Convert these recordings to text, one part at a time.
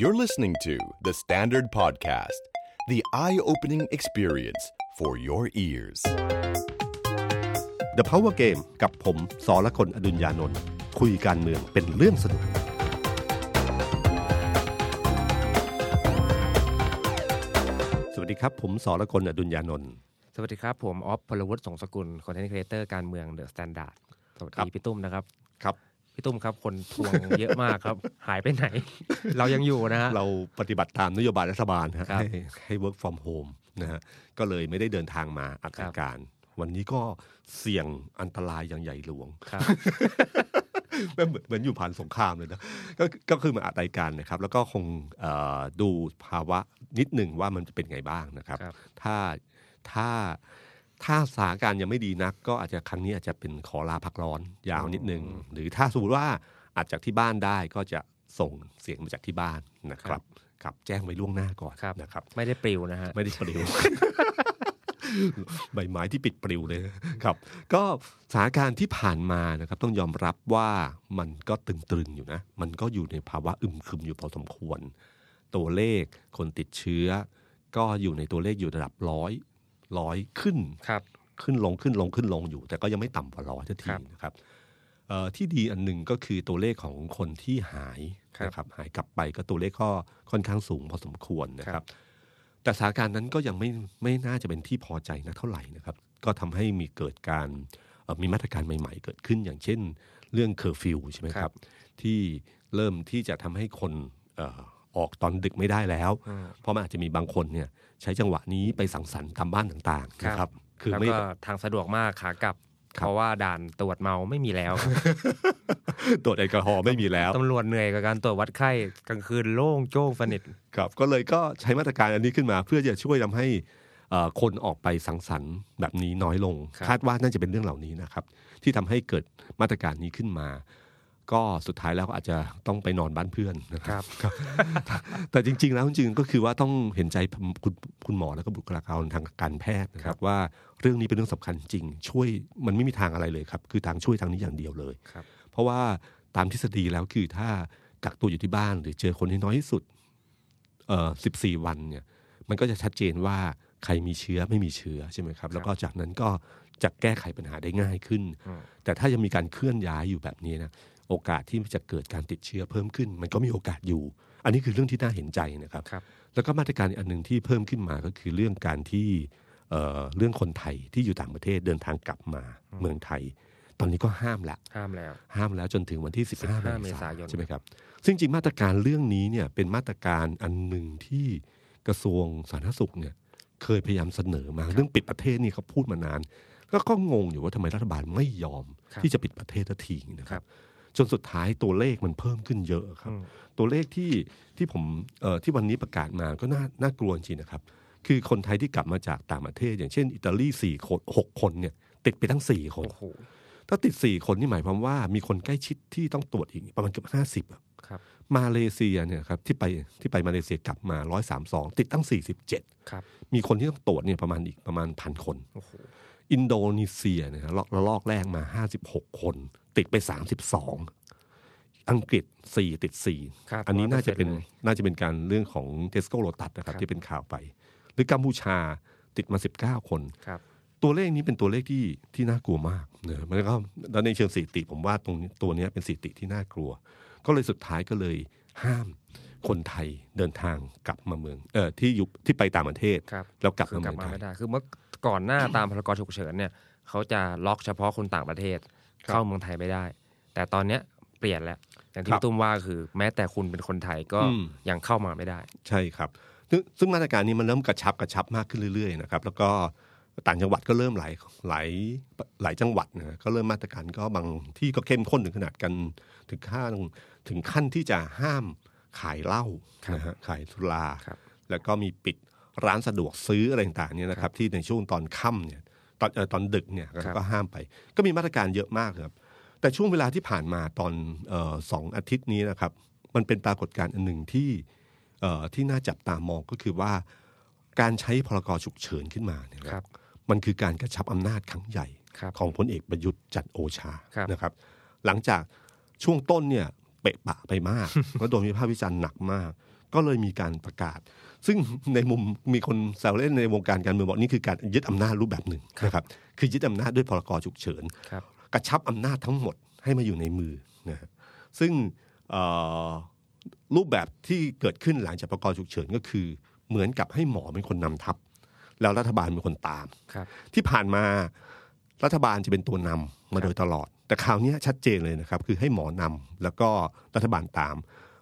You're listening to The Standard Podcast, the eye opening experience for your ears. The Power Game กับผมสอละคนอดุญญานนท์คุยการเมืองเป็นเรื่องสนุก สวัสดีครับ ผมสอละคนอดุญญานนท์สวัสดีครับ ผมอ๊อฟพลวุฒิสงสกุล content creator การเมือง THE STANDARD สวัสดีครับพี่ตุ้มนะครับ ครับ พี่ตุ้มครับ คนทวงเยอะมากครับ หายไปไหน เรายังอยู่นะฮะเราปฏิบัติตามนโยบายรัฐบาลนะฮะครับให้ให้ work from home นะฮะก็เลยไม่ได้เดินทางมาอัดครับรายการ วันนี้ก็เสี่ยงอันตรายอย่างใหญ่หลวงครับเหมือนเหมือนอยู่ผ่านสงครามเลยนะก็ก็คือมาอัดรายการนะครับ แล้วก็คงเอ่อดูภาวะนิดหนึ่งว่ามันจะเป็นไงบ้างนะครับครับถ้าถ้า ถ้าสถานการณ์ยังไม่ดีนัก ก็อาจจะครั้งนี้อาจจะเป็นขอลาพักร้อนยาวนิดหนึ่งหรือถ้าสมมติว่าอาจจากที่บ้านได้ก็จะส่งเสียงมาจากที่บ้านนะครับครับแจ้งไว้ล่วงหน้าก่อนครับนะครับ ไม่ได้ปลิวนะฮะไม่ได้ปลิวใบไม้ที่ปิดปลิวเลยครับ ก็สถานการณ์ที่ผ่านมานะครับต้องยอมรับว่ามันก็ตึงๆอยู่นะ มันก็อยู่ในภาวะอึมครึมอยู่พอสมควร ตัวเลขคนติดเชื้อ ก็อยู่ในตัวเลขอยู่ระดับร้อย ร้อยขึ้นครับขึ้นลงขึ้นลงขึ้นลงอยู่ แต่ก็ยังไม่ต่ำกว่าร้อยทันทีครับนะครับเอ่อที่ดีอันหนึ่งก็คือตัวเลขของคนที่หายครับนะครับหายกลับไปก็ตัวเลขก็ค่อนข้างสูงพอสมควรนะคครัรับบแต่สถานการณ์นั้นก็ยังไม่ไม่น่าจะเป็นที่พอใจนะเท่าไหร่นะครับ ก็ทำให้มีเกิดการเอ่อมีมาตรการใหม่ ๆ เกิดขึ้นอย่างเช่น เรื่องเคอร์ฟิวใช่ไหมครับ ที่เริ่มที่จะทำให้คนเอ่อออกตอนดึกไม่ได้แล้วอืมเพราะมันอาจจะมีบางคนเนี่ยใช้จังหวะนี้ไปสังสรรค์ตามบ้านต่างๆนะครับ คือแล้วไม่ก็ทางสะดวกมากขากลับครับเพราะว่าด่านตรวจเมาไม่มีแล้วครับตรวจแอลกอฮอล์ไม่มีแล้วตำรวจเหนื่อยกับการตรวจวัดไข้กลางคืนโล่งโจ้งสนิทครับก็เลยก็ใช้มาตรการอันนี้ขึ้นมา เพื่อจะช่วยทำให้เอ่อคนออกไปสังสรรค์แบบนี้น้อยลงครับคาดว่าน่าจะเป็นเรื่องเหล่านี้นะครับ ที่ทำให้เกิดมาตรการนี้ขึ้นมา ก็สุดท้ายแล้วก็อาจจะต้องไปนอนบ้านเพื่อนนะคครับรับ แต่จริง ๆ แล้วจริงๆก็คือว่าต้องเห็นใจคุณคุณหมอแล้วก็บุคลากรทางการแพทย์นะครับว่าเรื่องนี้เป็นเรื่องสำคัญจริง ช่วยมันไม่มีทางอะไรเลยครับ คือทางช่วยทางนี้อย่างเดียวเลยครับเพราะว่าตามทฤษฎีแล้วคือถ้ากักตัวอยู่ที่บ้านหรือเจอคนที่น้อยที่สุดเอ่อ14วันเนี่ย มันก็จะชัดเจนว่าใครมีเชื้อไม่มีเชื้อใช่ไหมครับแล้วก็จากนั้นก็จะแก้ไขปัญหาได้ง่ายขึ้นอืมแต่ถ้ายังมีการเคลื่อนย้ายอยู่แบบนี้นะ โอกาสที่จะเกิดการติดเชื้อเพิ่มขึ้น มันก็มีโอกาสอยู่ อันนี้คือเรื่องที่น่าเห็นใจนะครับครับแล้วก็มาตรการอีกอันหนึ่งที่เพิ่มขึ้นมาก็คือเรื่องการที่เอ่อเรื่องคนไทยที่อยู่ต่างประเทศเดินทางกลับมาเมืองไทย ตอนนี้ก็ห้ามละห้ามแล้ว ห้ามแล้วจนถึงวันที่ 15 15เมษายเมษายนนใช่ไหมครับซึ่งจริงมาตรการเรื่องนี้เนี่ยเป็นมาตรการอันหนึ่งที่กระทรวงสาธารณสุขเนี่ยเคยพยายามเสนอมาเรื่องปิดประเทศนี่เขาพูดมานาน ก็ก็งงอยู่ว่าทำไมรัฐบาลไม่ยอมครับที่จะปิดประเทศทันทีนะครับ จนสุดท้ายตัวเลขมันเพิ่มขึ้นเยอะครับอืมตัวเลขที่ที่ผมเอ่อที่วันนี้ประกาศมาก็น่าน่ากลัวจริงนะครับ คือคนไทยที่กลับมาจากต่างประเทศ อย่างเช่น อิตาลีสี่คนหกคนเนี่ย ติดไปทั้งสี่คนโอ้โหถ้าติดสี่คนนี่หมายความว่ามีคนใกล้ชิดที่ต้องตรวจอีกประมาณเกือบห้าสิบอะครับมาเลเซียเนี่ยครับที่ไปที่ไปมาเลเซียกลับมาร้อยสามสองติดตั้งสี่สิบเจ็ดครับมีคนที่ต้องตรวจเนี่ยประมาณอีกประมาณพันคนโอ้โหอินโดนีเซียเนะครับระลอกแรกมาห้าสิบหกคน ติดไปสามสิบสองอังกฤษสี่ติดสี่ครับอันนี้น่าจะเป็น100%ลยน่าจะเป็นการเรื่องของเทสโก้โ t ตัสนะครับครับที่เป็นข่าวไป หรือกัมพูชาติดมาสิบเก้าคนครับตัวเลขนี้เป็นตัวเลขที่ที่น่ากลัวมากนะมันก็แล้วในเชิงสถิติผมว่าตรงนี้ตัวเนี้ยเป็นสถิติที่น่ากลัว ก็เลยสุดท้ายก็เลยห้ามคนไทยเดินทางกลับมาเมืองเออที่อยู่ที่ไปต่างประเทศครับแล้วกลับคือมากเมืองไทลับมาไม่ยได้คือเมื่อก่อนหน้าตามพรกฉุกเฉินเนี่ยเขาจะล็อกเฉพาะคนต่างประเทศครับ เข้าเมืองไทยไม่ได้ แต่ตอนเนี้ยเปลี่ยนแล้วอย่างที่ครับพี่ตุ้มว่าคือ แม้แต่คุณเป็นคนไทยก็อืมยังเข้ามาไม่ได้ ใช่ครับซึ่งซึ่งมาตรการนี้มันเริ่มกระชับกระชับมากขึ้นเรื่อยๆนะครับแล้วก็ต่างจังหวัดก็เริ่มหลายหลายหลายจังหวัดนะก็เริ่มมาตรการก็บางที่ก็เข้มข้นถึงขนาดกันถึงขั้นถึงขั้นที่จะห้ามขายเหล้าครับนะฮะขายสุราครับแล้วก็มีปิดร้านสะดวกซื้ออะไรต่างๆเนี่ยนะครับ ที่ในช่วงตอนค่ำเนี่ย ตอนเอ่อตอนดึกเนี่ยครับก็ห้ามไป ก็มีมาตรการเยอะมากครับ แต่ช่วงเวลาที่ผ่านมาตอนเออสองอาทิตย์นี้นะครับ มันเป็นปรากฏการณ์อันหนึ่งที่เอ่อที่น่าจับตามองก็คือว่าการใช้พรกฉุกเฉินขึ้นมาเนี่ยครับ มันคือการกระชับอำนาจครั้งใหญ่ครับของพลเอกประยุทธ์จันทร์โอชาครับนะครับ หลังจากช่วงต้นเนี่ยเปะปะไปมากแล้วโดนวิพากษ์วิจารณ์หนักมาก ก็เลยมีการประกาศ ซึ่งในมุมมีคนแซวเล่นในวงการการเมืองบอกนี่คือการยึดอำนาจรูปแบบหนึ่งนะครับคือยึดอำนาจด้วยพรกฉุกเฉินครับกระชับอำนาจทั้งหมดให้มาอยู่ในมือนะฮะซึ่งเอ่อรูปแบบที่เกิดขึ้นหลังจากพรกฉุกเฉินก็คือ เหมือนกับให้หมอเป็นคนนำทัพแล้วรัฐบาลเป็นคนตามครับที่ผ่านมารัฐบาลจะเป็นตัวนำมาโดยตลอด แต่คราวเนี้ยชัดเจนเลยนะครับ คือให้หมอนำแล้วก็รัฐบาลตาม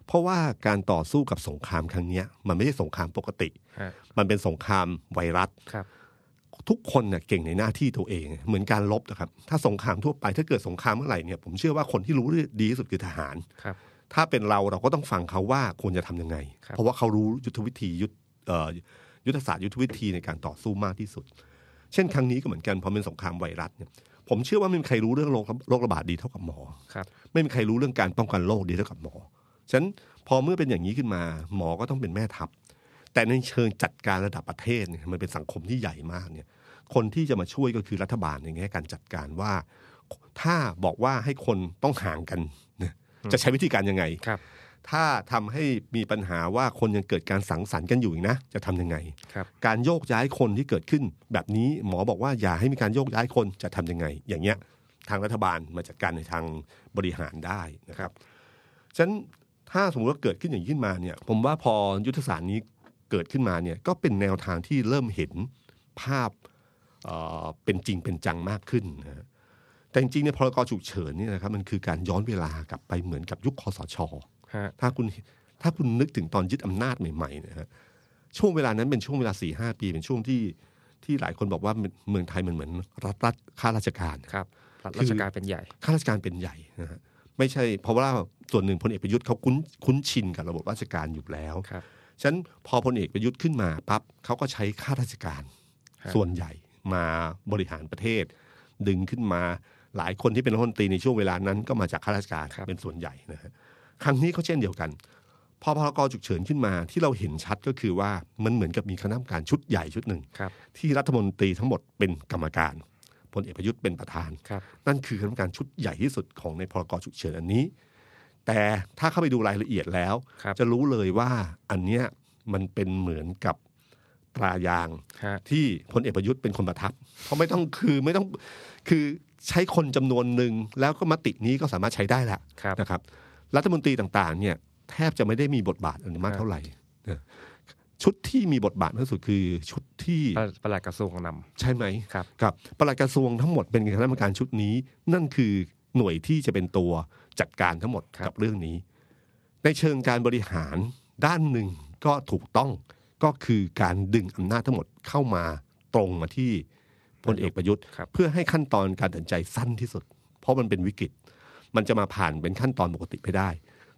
เพราะว่าการต่อสู้กับสงครามครั้งเนี้ยมันไม่ใช่สงครามปกติฮะมันเป็นสงครามไวรัสครับทุกคนเนี่ยเก่งในหน้าที่ตัวเอง เหมือนการลบนะครับ ถ้าสงครามทั่วไปถ้าเกิดสงครามเมื่อไหร่เนี่ยผมเชื่อว่าคนที่รู้ดีที่สุดคือทหารครับ ถ้าเป็นเราเราก็ต้องฟังเขาว่าควรจะทำยังไงครับเพราะว่าเขารู้ยุทธวิธียุทธเอ่อยุทธศาสตร์ยุทธวิธีในการต่อสู้มากที่สุด เช่นครั้งนี้ก็เหมือนกันพอเป็นสงครามไวรัสเนี่ยผมเชื่อว่าไม่มีใครรู้เรื่องโรคโรคระบาดดีเท่ากับหมอครับไม่มีใครรู้เรื่องการป้องกันโรคดีเท่ากับหมอ ฉะนั้นพอเมื่อเป็นอย่างนี้ขึ้นมา หมอก็ต้องเป็นแม่ทัพ แต่ในเชิงจัดการระดับประเทศเนี่ยมันเป็นสังคมที่ใหญ่มากเนี่ยคนที่จะมาช่วยก็คือรัฐบาลในแง่การจัดการว่า ถ้าบอกว่าให้คนต้องห่างกันเนี่ยจะใช้วิธีการยังไงครับถ้าทำให้มีปัญหาว่าคนยังเกิดการสังสรรค์กันอยู่อีกนะ จะทำยังไงครับการโยกย้ายคนที่เกิดขึ้น แบบนี้หมอบอกว่าอย่าให้มีการโยกย้ายคนจะทำยังไง อย่างเงี้ยทางรัฐบาลมาจัดการในทางบริหารได้นะครับฉะนั้น ถ้าสมมติว่าเกิดขึ้นอย่างนี้ขึ้นมาเนี่ย ผมว่าพอยุทธศาสตร์นี้เกิดขึ้นมาเนี่ยก็เป็นแนวทางที่เริ่มเห็นภาพเอ่อเป็นจริงเป็นจังมากขึ้นนะฮะแต่จริงๆเนี่ยพรกฉุกเฉินเนี่ยนะครับมันคือการย้อนเวลากลับไปเหมือนกับยุคคอสชฮะถ้าคุณถ้าคุณนึกถึงตอนยึดอำนาจใหม่ๆเนะฮะช่วงเวลานั้นเป็นช่วงเวลาสี่ห้าปีเป็นช่วงที่ที่หลายคนบอกว่าเมืองไทยมันเหมือนรัฐรัฐข้าราชการครับรัฐคือราชการเป็นใหญ่ข้าราชการเป็นใหญ่นะฮะ ไม่ใช่ เพราะว่าส่วนหนึ่งพลเอกประยุทธ์เขาคุ้นคุ้นชินกับระบบราชการอยู่แล้วครับฉะนั้นพอพลเอกประยุทธ์ขึ้นมาปั๊บเขาก็ใช้ข้าราชการครับส่วนใหญ่มาบริหารประเทศ ดึงขึ้นมาหลายคนที่เป็นรัฐมนตรีในช่วงเวลานั้นก็มาจากข้าราชการครับเป็นส่วนใหญ่นะฮะครั้งนี้ก็เช่นเดียวกัน พอพรกฉุกเฉินขึ้นมาที่เราเห็นชัดก็คือว่ามันเหมือนกับมีคณะกรรมการชุดใหญ่ชุดหนึ่งครับที่รัฐมนตรีทั้งหมดเป็นกรรมการพ ลเอกประยุทธ์เป็นประธานครับนั่นคือคณะกรรมการชุดใหญ่ที่สุดของในพรกฉุกเฉินอันนี้ แต่ถ้าเข้าไปดูรายละเอียดแล้วครับจะรู้เลยว่าอันเนี้ยมันเป็นเหมือนกับตรายางฮะที่พลเอกประยุทธ์เป็นคนประทับ เพราะไม่ต้องคือไม่ต้องคือใช้คนจำนวนหนึ่งแล้วก็มตินี้ก็สามารถใช้ได้แหละครับนะครับ รัฐมนตรีต่างๆ เนี่ยแทบจะไม่ได้มีบทบาทอะไรมากเท่าไหร่นะ ชุดที่มีบทบาทมากที่สุดคือชุดที่ประประหลัดกระทรวงนใช่ไหมครับกับปลัดกระทรวงทั้งหมดเป็นคณะกรรมการชุดนี้ นั่นคือหน่วยที่จะเป็นตัวจัดการทั้งหมดครับกับเรื่องนี้ ในเชิงการบริหารด้านหนึ่งก็ถูกต้องก็คือการดึงอำนาจทั้งหมดเข้ามาตรงมาที่พลเอกประยุทธ์ครับเพื่อให้ขั้นตอนการตัดสินใจสั้นที่สุด เพราะมันเป็นวิกฤต มันจะมาผ่านเป็นขั้นตอนปกติไม่ได้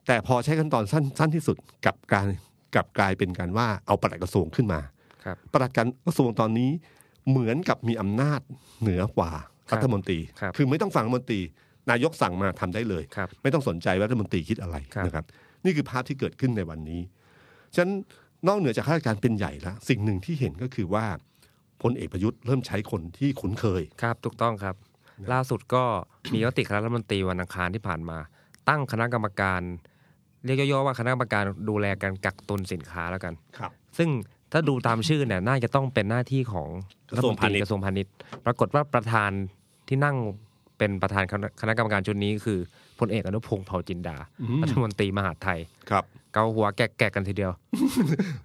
แต่พอใช้ขั้นตอนสั้นสั้นที่สุดกับการ กับกลายเป็นการว่าเอาปลัดกระทรวงขึ้นมาำครับปลัดกระทรวงตอนนี้เหมือนกับมีอำนาจเหนือกว่าครับรัฐมนตรีครับคือไม่ต้องฟังรัฐมนตรี นายกสั่งมาทำได้เลยครับไม่ต้องสนใจว่ารัฐมนตรีคิดอะไรครับนะครับ นี่คือภาพที่เกิดขึ้นในวันนี้ฉะนั้นนอกเหนือจากข้าราชการเป็นใหญ่แล้วสิ่งหนึ่งที่เห็นก็คือว่าพลเอกประยุทธ์เริ่มใช้คนที่คุ้นเคยครับ ถูกต้องครับ ล่าสุดก็มียติคณะรัฐมนตรีวันอังคารที่ผ่านมา ตั้งคณะกรรมการ เรียกย่อๆว่าคณะกรรมการดูแลการกักตุนสินค้าแล้วกันครับ ซึ่งถ้าดูตามชื่อเนี่ยน่าจะต้องเป็นหน้าที่ของกระทรวงพาณิชย์กระทรวงพาณิชย์ ปรากฏว่าประธานที่นั่งเป็นประธานคณะคณะกรรมการชุดนี้คือพลเอกอนุพงศ์เผ่าจินดารัฐมนตรีมหาดไทยครับ เกาหัวแกะๆกันทีเดียว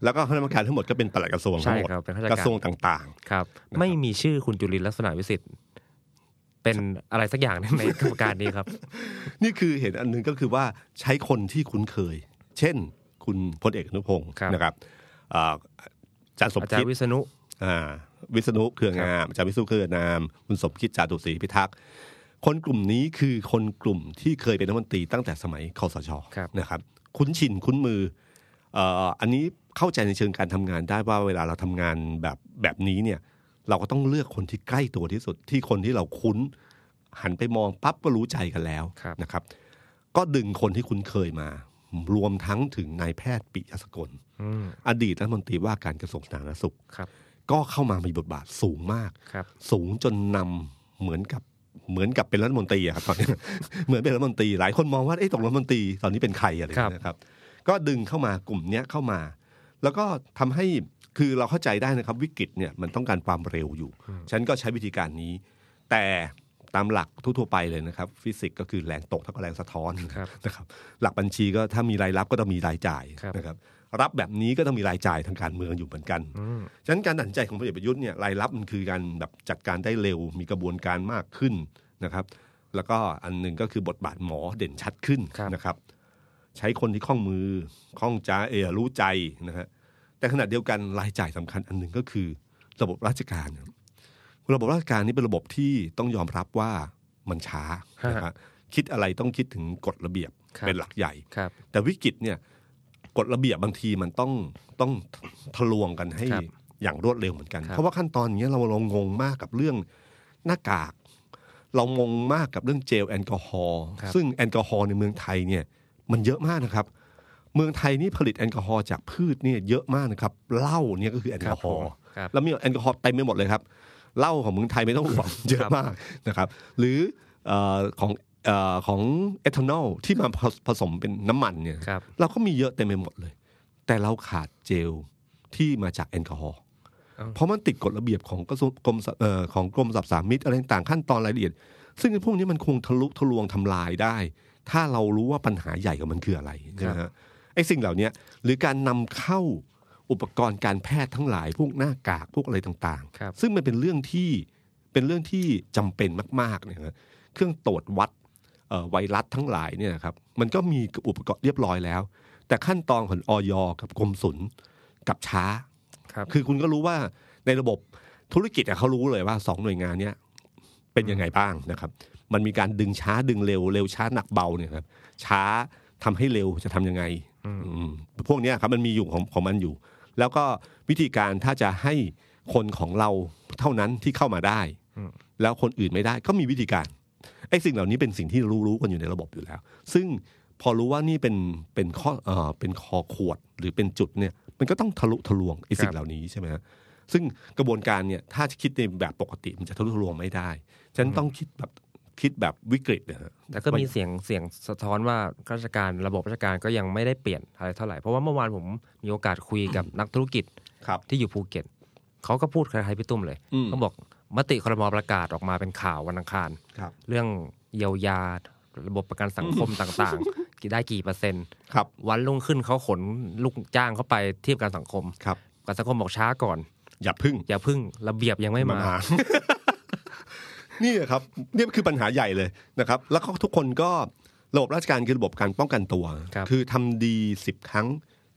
แล้วก็คณะกรรมการทั้งหมดก็เป็นปลัดกระทรวงทั้งหมดใช่ครับเป็นข้าราชการกระทรวงต่างครับนะครับ ไม่มีชื่อคุณจุลินทร์ลักษณะวิสิทธิ์ เป็นอะไรสักอย่างหนึ่งในกรรมการนี้ครับๆนี่คือเห็นอันหนึงก็คือว่าใช้คนที่คุ้นเคย เช่น คุณพลเอกอนุพงศ์ครับนะครับอ่าอาจารย์สมอาจารคิดย์วิษณุอ่าวิษณุเครืองามอาจารย์วิษณุเครืองาม คุณสมคิดจาตุศรีพิทักษ์คนกลุ่มนี้คือคนกลุ่มที่เคยเป็นรัฐมนตรีตั้งแต่สมัยคอสชครับนะครับ คุ้นชินคุ้นมือเอ่ออันนี้เข้าใจในเชิงการทำงานได้ว่าเวลาเราทำงานแบบแบบนี้เนี่ย เราก็ต้องเลือกคนที่ใกล้ตัวที่สุดที่คนที่เราคุ้น หันไปมองปั๊บก็รู้ใจกันแล้วครับนะครับ ก็ดึงคนที่คุ้นเคยมา รวมทั้งถึงนายแพทย์ปิยสกลอืมอดีตรัฐมนตรีว่าการกระทรวงสาธารณสุขครับก็เข้ามามีบทบาทสูงมากครับสูงจนนำเหมือนกับเหมือนกับเป็นรัฐมนตรีอะครับตอนนี้เหมือนเป็นรัฐมนตรี หลายคนมองว่าเอ๊ะตกลงรัฐมนตรีตอนนี้เป็นใครอะไรอย่างเงี้ยนะครับ ก็ดึงเข้ามากลุ่มเนี้ยเข้ามา แล้วก็ทำให้ คือเราเข้าใจได้นะครับวิกฤตเนี่ยมันต้องการความเร็วอยู่ ฉันก็ใช้วิธีการนี้ แต่ตามหลักทั่วๆไปเลยนะครับ ฟิสิกส์ก็คือแรงตกเท่ากับแรงสะท้อนครับนะครับหลักบัญชีก็ถ้ามีรายรับก็ต้องมีรายจ่ายครับนะครับรับแบบนี้ก็ต้องมีรายจ่ายทางการเมืองอยู่เหมือนกันอืมฉะนั้นการตัดสินใจของพลเอกประยุทธ์เนี่ยรายรับมันคือการแบบจัดการได้เร็ว มีกระบวนการมากขึ้นนะครับ แล้วก็อันหนึ่งก็คือบทบาทหมอเด่นชัดขึ้นครับนะครับ ใช้คนที่คล่องมือคล่องใจเออรู้ใจนะฮะ แต่ขณะเดียวกันรายจ่ายสำคัญอันหนึ่งก็คือ ระบบราชการครับระบบราชการนี่เป็นระบบที่ต้องยอมรับว่ามันช้านะครับคิดอะไรต้องคิดถึงกฎระเบียบครับเป็นหลักใหญ่ครับแต่วิกฤตเนี่ยกฎระเบียบบางทีมันต้องต้องทะลวงกันให้ครับอย่างรวดเร็วเหมือนกันครับเพราะว่าขั้นตอนเนี้ยเราเรางงมากกับเรื่องหน้ากาก เรางงมากกับเรื่องเจลแอลกอฮอล์ครับซึ่งแอลกอฮอล์ในเมืองไทยเนี่ยมันเยอะมากนะครับ เมืองไทยนี่ผลิตแอลกอฮอล์จากพืชเนี่ยเยอะมากนะครับเหล้าเนี่ยก็คือแอลกอฮอล์ครับแล้วมีแอลกอฮอล์เต็มไปหมดเลยครับเหล้าของเมืองไทยไม่ต้องห่วงเยอะมากนะครับ หรือเอ่อของเอ่อของเอทานอลที่มาผสผสมเป็นน้ำมันเนี่ยครับเราก็มีเยอะเต็มไปหมดเลย แต่เราขาดเจลที่มาจากแอลกอฮอล์เอ้าเพราะมันติดกฎระเบียบของกระทรวงกรมสเอ่อของกรมสรรพสามิตอะไรต่างๆขั้นตอนรายละเอียด ซึ่งไอ้พวกนี้มันคงทะลุทะลวงทำลายได้ ถ้าเรารู้ว่าปัญหาใหญ่กับมันคืออะไรนะฮะ ไอ้สิ่งเหล่านี้หรือการนำเข้าอุปกรณ์การแพทย์ทั้งหลายพวกหน้ากากพวกอะไรต่างครับๆซึ่งมันเป็นเรื่องที่เป็นเรื่องที่จำเป็นมากๆเนี่ยนะเครื่องตรวจวัดเอ่อไวรัสทั้งหลายเนี่ยนะครับมันก็มีอุปกรณ์เรียบร้อยแล้ว แต่ขั้นตอนของออยกับกรมศุลกลับช้าครับคือคุณก็รู้ว่าในระบบธุรกิจอะเขารู้เลยว่าสองหน่วยงานเนี้ยเป็นยังไงบ้างนะครับ มันมีการดึงช้าดึงเร็วเร็วช้าหนักเบาเนี่ยครับช้าทำให้เร็วจะทำยังไงอืม พวกเนี้ยครับมันมีอยู่ของของมันอยู่ แล้วก็วิธีการถ้าจะให้คนของเราเท่านั้นที่เข้ามาได้ แล้วคนอื่นไม่ได้ก็มีวิธีการไอ้สิ่งเหล่านี้เป็นสิ่งที่รู้รู้กันอยู่ในระบบอยู่แล้ว ซึ่งพอรู้ว่านี่เป็นเป็นข้อเอ่อเป็นคอขวดหรือเป็นจุดเนี่ย มันก็ต้องทะลุทะลวงไอ้สิ่ครังบเหล่านี้ใช่ไหมฮะซึ่งกระบวนการเนี่ยถ้าคิดในแบบปกติมันจะทะลุทะลวงไม่ได้ฉะนันต้องคิดแบบ คิดแบบวิกฤตนะฮะแต่ก็มีเสียงเสียงสะท้อนว่าราชการระบบราชการก็ยังไม่ได้เปลี่ยนอะไรเท่าไหร่เพราะว่าเมื่อวานผมมีโอกาสคุยกับนักธุรกิจครับที่อยู่ภูเก็ตเขาก็พูดคล้ายๆพี่ตุ้มเลยอืมเขาบอกมติครมประกาศออกมาเป็นข่าววันอังคารครับเรื่องเยียวยาระบบประกันสังคมต่างๆกี่ได้กี่เปอร์เซ็นต์ครับวันรุ่งขึ้นเขาขนลูกจ้างเข้าไปเทียบกันสังคมครับประกันสังคมบอกช้าก่อน อย่าพึ่ง อย่าพึ่งระเบียบยังไม่มา นี่ครับนี่คือปัญหาใหญ่เลยนะครับ แล้วก็ทุกคนก็ระบบราชการคือระบบการป้องกันตัวครับอทำดีสิบครั้ง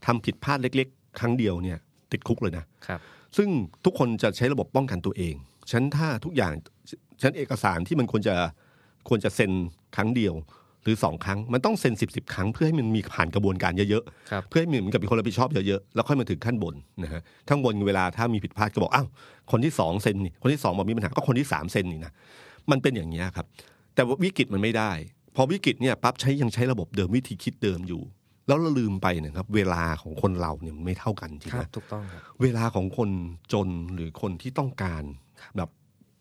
ทำผิดพลาดเล็ก ๆ ครั้งเดียวเนี่ย ติดคุกเลยนะครับ ซึ่งทุกคนจะใช้ระบบป้องกันตัวเองฉันถ้าทุกอย่างฉันเอกสารที่มันควรจะควรจะเซ็นครั้งเดียวห รือสองครั้งมันต้องเซ็นสิบสิบครั้งเพื่อให้มันมีผ่านกระบวนการเยอะครับๆเพื่อให้มีเหมือนกับมีคนรับผิดชอบเยอะๆแล้วค่อยมาถึงขั้นบนนะฮะข้างบนเวลาถ้ามีผิดพลาดก็บอกอ้าวคนที่สองเซ็นนี่คนที่สองบอกมีปัญหาก็คนที่สามเซ็นนี่นะมันเป็นอย่างนี้ยครับ แต่ว่าวิกฤตมันไม่ได้ พอวิกฤตเนี่ยปั๊บใช้ยังใช้ระบบเดิมวิธีคิดเดิมอยู่แล้วเราลืมไปนะครับ เวลาของคนเราเนี่ยมันไม่เท่ากันจริงคไหรัมบถูกต้องครับเวลาของคนจนหรือคนที่ต้องการแบบ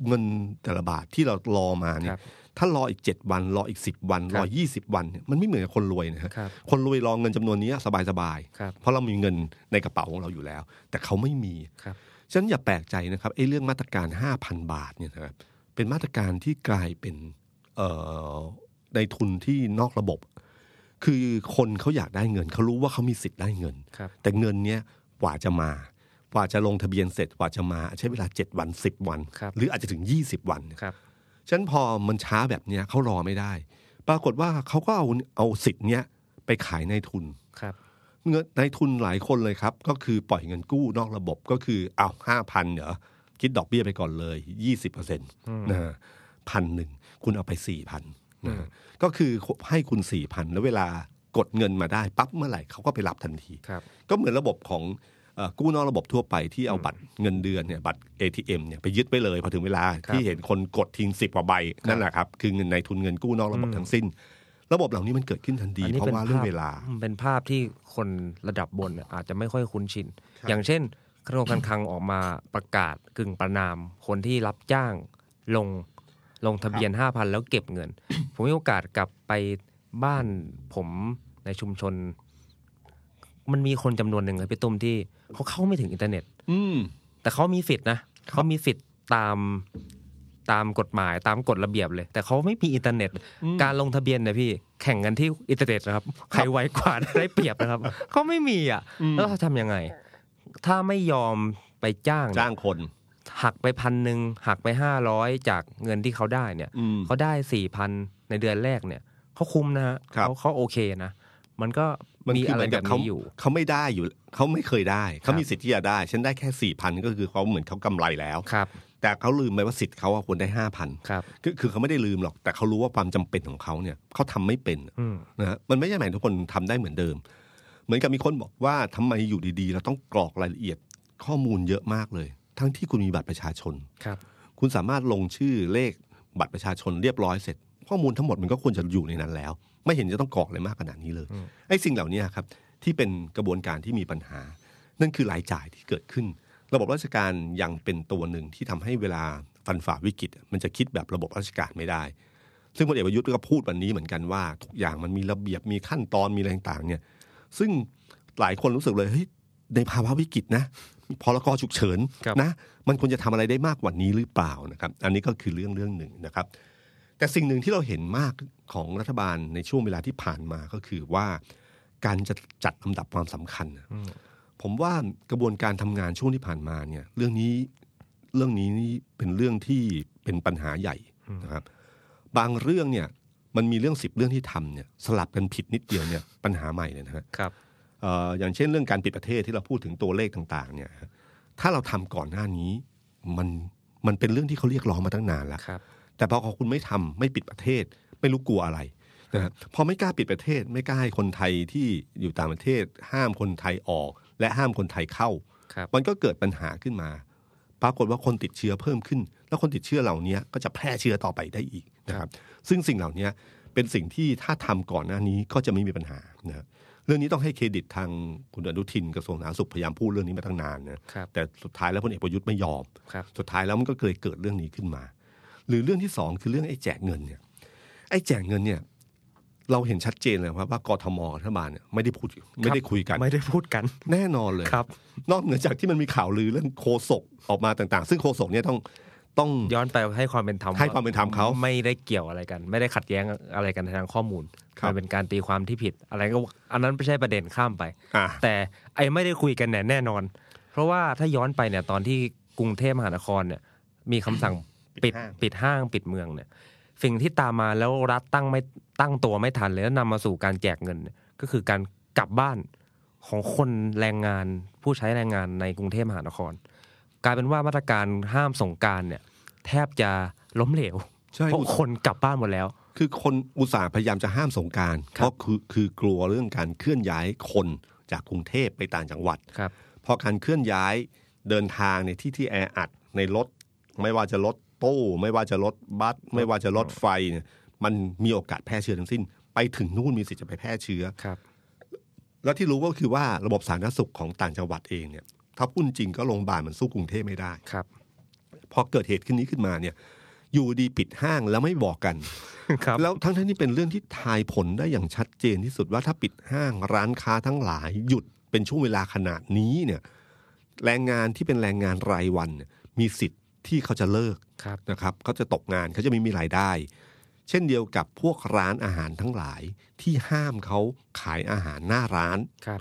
เงินแต่ละบาทที่เรารอมาเนี่ครัยบ ถ้ารออีกเจ็ดวัน รออีกสิบวันครัรบอยี่สิบวันเนี่ยมันไม่เหมือนกับคนรวยนะฮะครับคนรวยรอเงินจำนวนนี้สบายสบายๆครับเพราะเรามีเงินในกระเป๋าของเราอยู่แล้ว แต่เขาไม่มีครับฉะนันอย่าแปลกใจนะครับไอ้เรื่องมาตรการ 5,000 บาทเนี่ยนะครับเป็นมาตรการที่กลายเป็นเอ่อในทุนที่นอกระบบ คือคนเขาอยากได้เงินเขารู้ว่าเขามีสิทธิ์ได้เงินครับแต่เงินเนี้ยกว่าจะมากว่าจะลงทะเบียนเสร็จกว่าจะมาใช้เวลา 7 วัน 10 วันครับหรืออาจจะถึง 20 วันครับ ฉะนั้นพอมันช้าแบบเนี้ยเขารอไม่ได้ ปรากฏว่าเขาก็เอาเอาสิทธิ์เนี้ยไปขายในทุนครับเงินในทุนหลายคนเลยครับ ก็คือปล่อยเงินกู้นอกระบบก็คือเอาห้าพันเหรอคิดดอกเบี้ยไปก่อนเลยยี่สิบเปอร์เซ็นต์นะพันหนึ่งคุณเอาไปสี่พันนะก็คือให้คุณสี่พันแล้วเวลากดเงินมาได้ปั๊บเมื่อไหร่เขาก็ไปรับทันทีครับก็เหมือนระบบของเอ่อ กู้นอกระบบทั่วไปที่เอาบัตรเงินเดือนเนี่ยบัตร ATM เนี่ยไปยึดไปเลยพอถึงเวลาครับที่เห็นคนกดทิ้งสิบกว่าใบนั่นแหละครับคือเงินในทุนเงินกู้นอกระบบทั้งสิ้น ระบบเหล่านี้มันเกิดขึ้นทันทีอันนี้เพราะว่าเป็นเรื่องภาพเวลาอืมเป็นภาพที่คนระดับบนเนี่ยอาจจะไม่ค่อยคุ้นชิน อย่างเช่นกระทรวงการคลังออกมาประกาศกึ่งประนาม คนที่รับจ้างลงลงทะเบียนห้าพันแล้วเก็บเงิน ผมมีโอกาสกลับไปบ้านผมในชุมชน มันมีคนจำนวนหนึ่งครับพี่ตุ้มที่ เขาเข้าไม่ถึงอินเทอร์เน็ต อืมแต่เขามีสิทธินะเขามีสิทธิ์ตามตามกฎหมายตามกฎระเบียบเลย แต่เขาไม่มีอินเทอร์เน็ต การลงทะเบียนเนี่ยพี่แข่งกันที่อินเทอร์เน็ตนะครับ ใครไวกว่าได้เปรียบนะครับเขาไม่มีอะแล้วเขาทำยังไง ถ้าไม่ยอมไปจ้างเนี่ยจ้างคน หักไปพันหนึ่งหักไปห้าร้อยจากเงินที่เขาได้เนี่ยอืมเขาได้สี่พันในเดือนแรกเนี่ยเขาคุ้มนะฮะครับเขาเขาโอเคนะมันก็ มันมีคืออะไรเหมือนแบกับบเขานี้อยู่เขาไม่ได้อยู่เขาไม่เคยได้เขามีครับสิทธิ์ที่จะได้ ฉันได้แค่สี่พันก็คือเขาเหมือนเขากำไรแล้วครับแต่เขาลืมไปว่าสิทธิ์เขาอะควรได้ห้าพันครับคือคือเขาไม่ได้ลืมหรอก แต่เขารู้ว่าความจำเป็นของเขาเนี่ยเขาทำไม่เป็นอืมนะฮะมันไม่ใช่หมายทุกคนทำได้เหมือนเดิม เหมือนกับมีคนบอกว่าทำไมอยู่ดีๆ เราต้องกรอกรายละเอียดข้อมูลเยอะมากเลย ทั้งที่คุณมีบัตรประชาชนครับ คุณสามารถลงชื่อเลขบัตรประชาชนเรียบร้อยเสร็จ ข้อมูลทั้งหมดมันก็ควรจะอยู่ในนั้นแล้ว ไม่เห็นจะต้องกรอกอะไรมากขนาดนี้เลยไอ้สิ่งเหล่านี้ครับที่เป็นกระบวนการที่มีปัญหา นั่นคือรายจ่ายที่เกิดขึ้น ระบบราชการยังเป็นตัวหนึ่งที่ทำให้เวลาฟันฝ่าวิกฤต มันจะคิดแบบระบบราชการไม่ได้ ซึ่งพลเอกประยุทธ์ก็พูดวันนี้เหมือนกันว่าทุกอย่างมันมีระเบียบมีขั้นตอนมีอะไรต่างๆเนี่ย ซึ่งหลายคนรู้สึกเลยเฮ้ยในภาวะวิกฤตนะพรกฉุกเฉินครับนะ มันควรจะทำอะไรได้มากกว่านี้หรือเปล่านะครับ อันนี้ก็คือเรื่องเรื่องหนึ่งนะครับ แต่สิ่งหนึ่งที่เราเห็นมากของรัฐบาลในช่วงเวลาที่ผ่านมาก็คือว่า การจะจัดลำดับความสำคัญน่ะผมว่ากระบวนการทำงานช่วงที่ผ่านมาเนี่ยเรื่องนี้เรื่องนี้นี่เป็นเรื่องที่เป็นปัญหาใหญ่นะครับ บางเรื่องเนี่ยมันมีเรื่องสิบเรื่องที่ทำเนี่ยสลับกันผิดนิดเดียวเนี่ยปัญหาใหม่เลยนะฮะครับเอ่ออย่างเช่นเรื่องการปิดประเทศที่เราพูดถึงตัวเลขต่างๆ เนี่ย ถ้าเราทำก่อนหน้านี้มันมันเป็นเรื่องที่เขาเรียกร้องมาตั้งนานแล้วครับ แต่พอคุณไม่ทำไม่ปิดประเทศ ไม่รู้กลัวอะไรนะฮะพอไม่กล้าปิดประเทศ ไม่กล้าให้คนไทยที่อยู่ต่างประเทศ ห้ามคนไทยออก และห้ามคนไทยเข้าครับมันก็เกิดปัญหาขึ้นมา ปรากฏว่าคนติดเชื้อเพิ่มขึ้น แล้วคนติดเชื้อเหล่านี้ก็จะแพร่เชื้อต่อไปได้อีกนะครับ ซึ่งสิ่งเหล่านี้เป็นสิ่งที่ถ้าทำก่อนหน้านี้ก็จะไม่มีปัญหานะครับเรื่องนี้ต้องให้เครดิตทางคุณอนุทินกระทรวงสาธารณสุขพยายามพูดเรื่องนี้มาตั้งนานนะครับแต่สุดท้ายแล้วพลเอกประยุทธ์ไม่ยอมครับสุดท้ายแล้วมันก็เลยเกิดเรื่องนี้ขึ้นมา หรือเรื่องที่สองคือเรื่องไอ้แจกเงินเนี่ยไอ้แจกเงินเนี่ย เราเห็นชัดเจนเลยว่าว่ากทมกับรัฐบาลเนี่ยไม่ได้พูดไม่ได้คุยกัน ไม่ได้พูดกัน แน่นอนเลยครับ นอกเหนือจากที่มันมีข่าวลือเรื่องโคศกออกมาต่างๆ ซึ่งโคศกเนี่ยต้องต้องย้อนไปให้ความเป็นธรรมให้ความเป็นธรรมเขาไม่ได้เกี่ยวอะไรกัน ไม่ได้ขัดแย้งอะไรกันทางข้อมูลครับมันเป็นการตีความที่ผิด อะไรก็อันนั้นไม่ใช่ประเด็นข้ามไปอะแต่ไอ้ไม่ได้คุยกันเนี่ยแน่นอน เพราะว่าถ้าย้อนไปเนี่ยตอนที่กรุงเทพมหานครเนี่ยมีคำสั่ง ปิดปิดห้างปิดเมืองเนี่ย สิ่งที่ตามมาแล้วรัฐตั้งไม่ตั้งตัวไม่ทันเลยแล้วนำมาสู่การแจกเงินเนี่ยก็คือการกลับบ้านของคนแรงงานผู้ใช้แรงงานในกรุงเทพมหานคร กลายเป็นว่ามาตรการห้ามสงกรารเนี่ย แทบจะล้มเหลวใช่เพราะคนกลับบ้านหมดแล้ว คือคนอุตส่าห์พยายามจะห้ามสงกรารครับเพราะคือคือกลัวเรื่องการเคลื่อนย้ายคนจากกรุงเทพไปต่างจังหวัดครับพอการเคลื่อนย้ายเดินทางในที่ที่แออัดในรถไม่ว่าจะรถ ตู้ไม่ว่าจะรถบัสไม่ว่าจะรถไฟเนี่ยมันมีโอกาสแพร่เชื้อทั้งสิ้น ไปถึงนู่นมีสิทธิ์จะไปแพร่เชื้อครับ แล้วที่รู้ก็คือว่าระบบสาธารณสุขของต่างจังหวัดเองเนี่ย ถ้าพูดจริงก็โรงพยาบาลมันสู้กรุงเทพไม่ได้ครับ พอเกิดเหตุขึ้นนี้ขึ้นมาเนี่ย อยู่ดีปิดห้างแล้วไม่บอกกันครับแล้วทั้งทั้งที่เป็นเรื่องที่ทายผลได้อย่างชัดเจนที่สุดว่าถ้าปิดห้างร้านค้าทั้งหลายหยุดเป็นช่วงเวลาขนาดนี้เนี่ย แรงงานที่เป็นแรงงานรายวันเนี่ยมีสิทธิ์ ที่เขาจะเลิกครับนะครับเขาจะตกงานเขาจะไม่มีรายได้ เช่นเดียวกับพวกร้านอาหารทั้งหลายที่ห้ามเขาขายอาหารหน้าร้านครับ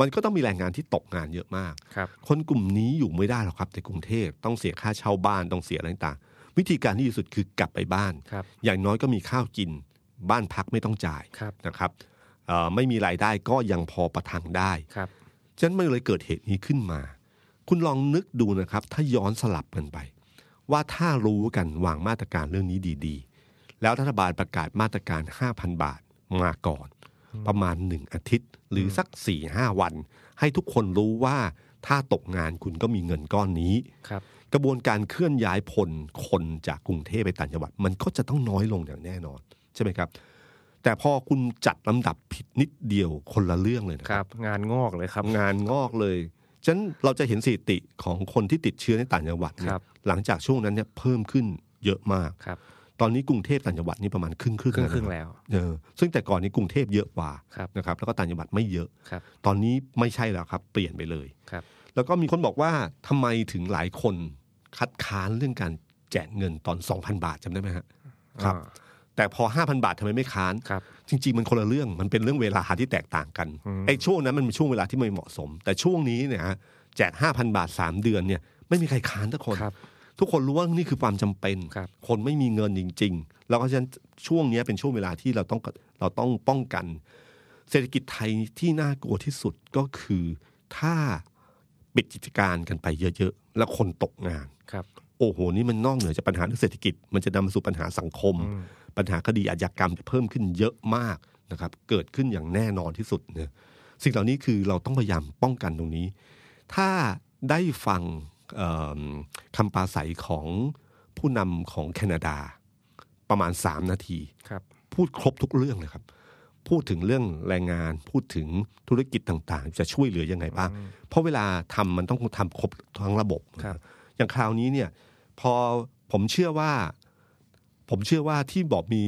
มันก็ต้องมีแรงงานที่ตกงานเยอะมากครับคนกลุ่มนี้อยู่ไม่ได้หรอกครับในกรุงเทพต้องเสียค่าเช่าบ้านต้องเสียอะไรต่างๆวิธีการที่ดีที่สุดคือกลับไปบ้านครับอย่างน้อยก็มีข้าวกิน บ้านพักไม่ต้องจ่ายครับนะครับเอ่อไม่มีรายได้ก็ยังพอประทังได้ครับฉะนั้นมันเลยเกิดเหตุนี้ขึ้นมา คุณลองนึกดูนะครับ ถ้าย้อนสลับกันไป ว่าถ้ารู้กันวางมาตรการเรื่องนี้ดีๆ แล้วรัฐบาลประกาศมาตรการ 5,000 บาทมาก่อน ประมาณหนึ่งอาทิตย์ หรือสัก4ี่ห้าวัน ให้ทุกคนรู้ว่าถ้าตกงานคุณก็มีเงินก้อนนี้ครับกระบวนการเคลื่อนย้ายพลคนจากกรุงเทพไปต่างจังหวัด มันก็จะต้องน้อยลงอย่างแน่นอน ใช่ไหมครับ แต่พอคุณจัดลำดับผิดนิดเดียวคนละเรื่องเลยนะคครัรับบงานงอกเลยครับ งานงอกเลย ฉะนั้นเราจะเห็นสถิติของคนที่ติดเชื้อในต่างจังหวัดเนี่คยรับหลังจากช่วงนั้นเนี่ยเพิ่มขึ้นเยอะมากครับ ตอนนี้กรุงเทพต่างจังหวัดนี่ประมาณครึ่งครึ่งครึ่งครึ่งแล้วเออซึ่งแต่ก่อนนี้กรุงเทพเยอะกว่าครับนะครับ แล้วก็ต่างจังหวัดไม่เยอะครับตอนนี้ไม่ใช่แล้วครับ เปลี่ยนไปเลยครับ แล้วก็มีคนบอกว่าทำไมถึงหลายคนคัดค้านเรื่องการแจกเงินตอน 2,000 บาทจำได้ไหมฮะครับอ่าแต่พอ 5,000 บาททำไมไม่ค้านครับ จริง ๆ มันคนละเรื่องมันเป็นเรื่องเวลาที่แตกต่างกันอืมไอ้ช่วงนั้นมันเป็นช่วงเวลาที่ไม่เหมาะสม แต่ช่วงนี้เนี่ยฮะแจก5,000บาท3เดือนเนี่ยไม่มีใครค้านทุกคนครับทุกคนรู้ว่านี่คือความจำเป็นครับคนไม่มีเงินจริง ๆ แล้วก็ฉะนั้นช่วงนี้เป็นช่วงเวลาที่เราต้องเราต้องป้องกัน เศรษฐกิจไทยที่น่ากลัวที่สุดก็คือถ้าปิดกิจการกันไปเยอะๆ แล้วคนตกงานครับ โอ้โห นี่มันนอกเหนือจากปัญหาเรื่องเศรษฐกิจ มันจะนำมาสู่ปัญหาสังคมอืม ปัญหาคดีอาชญากรรมจะเพิ่มขึ้นเยอะมากนะครับเกิดขึ้นอย่างแน่นอนที่สุดเนี่ยสิ่งเหล่านี้คือเราต้องพยายามป้องกันตรงนี้ ถ้าได้ฟังเอิ่มคำปราศัยของผู้นำของแคนาดาประมาณสามนาทีครับพูดครบทุกเรื่องเลยครับ พูดถึงเรื่องแรงงาน พูดถึงธุรกิจต่างๆ จะช่วยเหลือยังไงบ้าง เพราะเวลาทำมันต้องทำครบทั้งระบบครับอย่างคราวนี้เนี่ยพอผมเชื่อว่า ผมเชื่อว่าที่บอกมี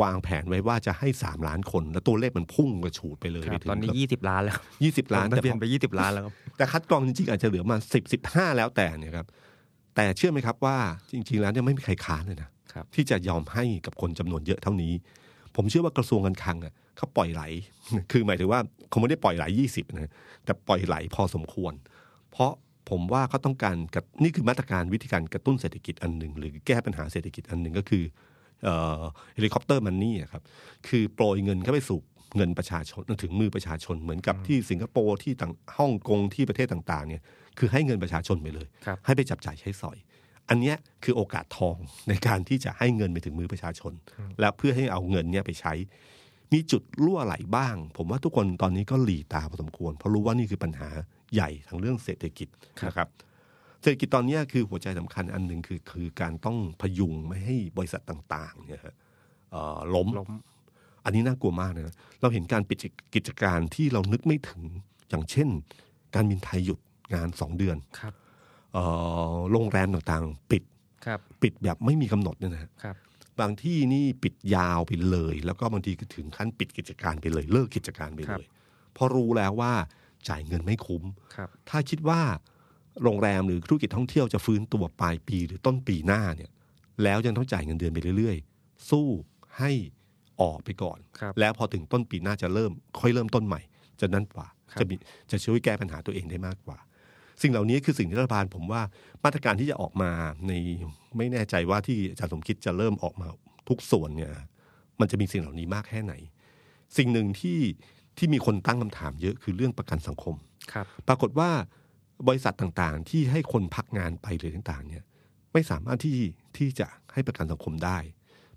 วางแผนไว้ว่าจะให้สามล้านคน แล้วตัวเลขมันพุ่งกระฉูดไปเลยคไปรับถึงตอนนี้ยี่สิบล้านแล้วยี่สิบล้านลงแต่ทะเบียนพอไปยี่สิบล้านแล้วครับแต่คัดกรองจริงๆอาจจะเหลือมาสิบสิบห้าแล้วแต่เนี่ยครับแต่เชื่อไหมครับว่าจริง ๆ แล้วเนี่ยไม่มีใครค้านเลยนะครับที่จะยอมให้กับคนจำนวนเยอะเท่านี้ ผมเชื่อว่ากระทรวงการคลังอะเขาปล่อยไหล คือหมายถึงว่าเขาไม่ได้ปล่อยไหลยี่สิบนะแต่ปล่อยไหลพอสมควร เพราะ ผมว่าเขาต้องการกระนี่คือมาตรการวิธีการกระตุ้นเศรษฐกิจอันหนึ่ง หรือแก้ปัญหาเศรษฐกิจอันหนึ่งก็คือ helicopter money ครับคือโปรยเงินเข้าไปสู่เงินประชาชนถึงมือประชาชนเหมือนกับที่สิงคโปร์ที่ต่างฮ่องกงที่ประเทศต่างๆเนี่ยคือให้เงินประชาชนไปเลยครับให้ไปจับจ่ายใช้สอย อันเนี้ยคือโอกาสทองในการที่จะให้เงินไปถึงมือประชาชน แล้วเพื่อให้เอาเงินเนี้ยไปใช้ มีจุดรั่วไหลบ้าง ผมว่าทุกคนตอนนี้ก็หลีตาพอสมควร เพราะรู้ว่านี่คือปัญหา ใหญ่ทางเรื่องเศรษฐกิจนะครับเศรษฐกิจตอนเนี้ยคือหัวใจสำคัญอันหนึ่งคือคือการต้องพยุงไม่ให้บริษัทต่างๆเนี่ยฮะเอ่อล้มล้ม อันนี้น่ากลัวมากนะเราเห็นการปิดกิจการที่เรานึกไม่ถึงอย่างเช่น การบินไทยหยุดงานสองเดือนครับเอ่อโรงแรมต่างๆ ปิดครับปิดแบบไม่มีกำหนดเนี่ยนะฮะครับ บางที่นี่ปิดยาวไปเลย แล้วก็บางทีก็ถึงขั้นปิดกิจการไปเลย เลิกกิจการไปเลยเพราะรู้แล้วว่า จ่ายเงินไม่คุ้มครับถ้าคิดว่าโรงแรมหรือธุรกิจท่องเที่ยวจะฟื้นตัวปลายปีหรือต้นปีหน้าเนี่ย แล้วยังต้องจ่ายเงินเดือนไปเรื่อยๆ สู้ให้ออกไปก่อนครับแล้วพอถึงต้นปีหน้าจะเริ่ม ค่อยเริ่มต้นใหม่ จะนั้นกว่าครับจะมีจะช่วยแก้ปัญหาตัวเองได้มากกว่า สิ่งเหล่านี้คือสิ่งที่รัฐบาลผมว่ามาตรการที่จะออกมาในไม่แน่ใจว่าที่อาจารย์สมคิดจะเริ่มออกมาทุกส่วนเนี่ย มันจะมีสิ่งเหล่านี้มากแค่ไหน สิ่งหนึ่งที่ ที่มีคนตั้งคำถามเยอะคือเรื่องประกันสังคมครับ ปรากฏว่าบริษัทต่างๆ ที่ให้คนพักงานไปหรือต่างๆ เนี่ย ไม่สามารถที่ที่จะให้ประกันสังคมได้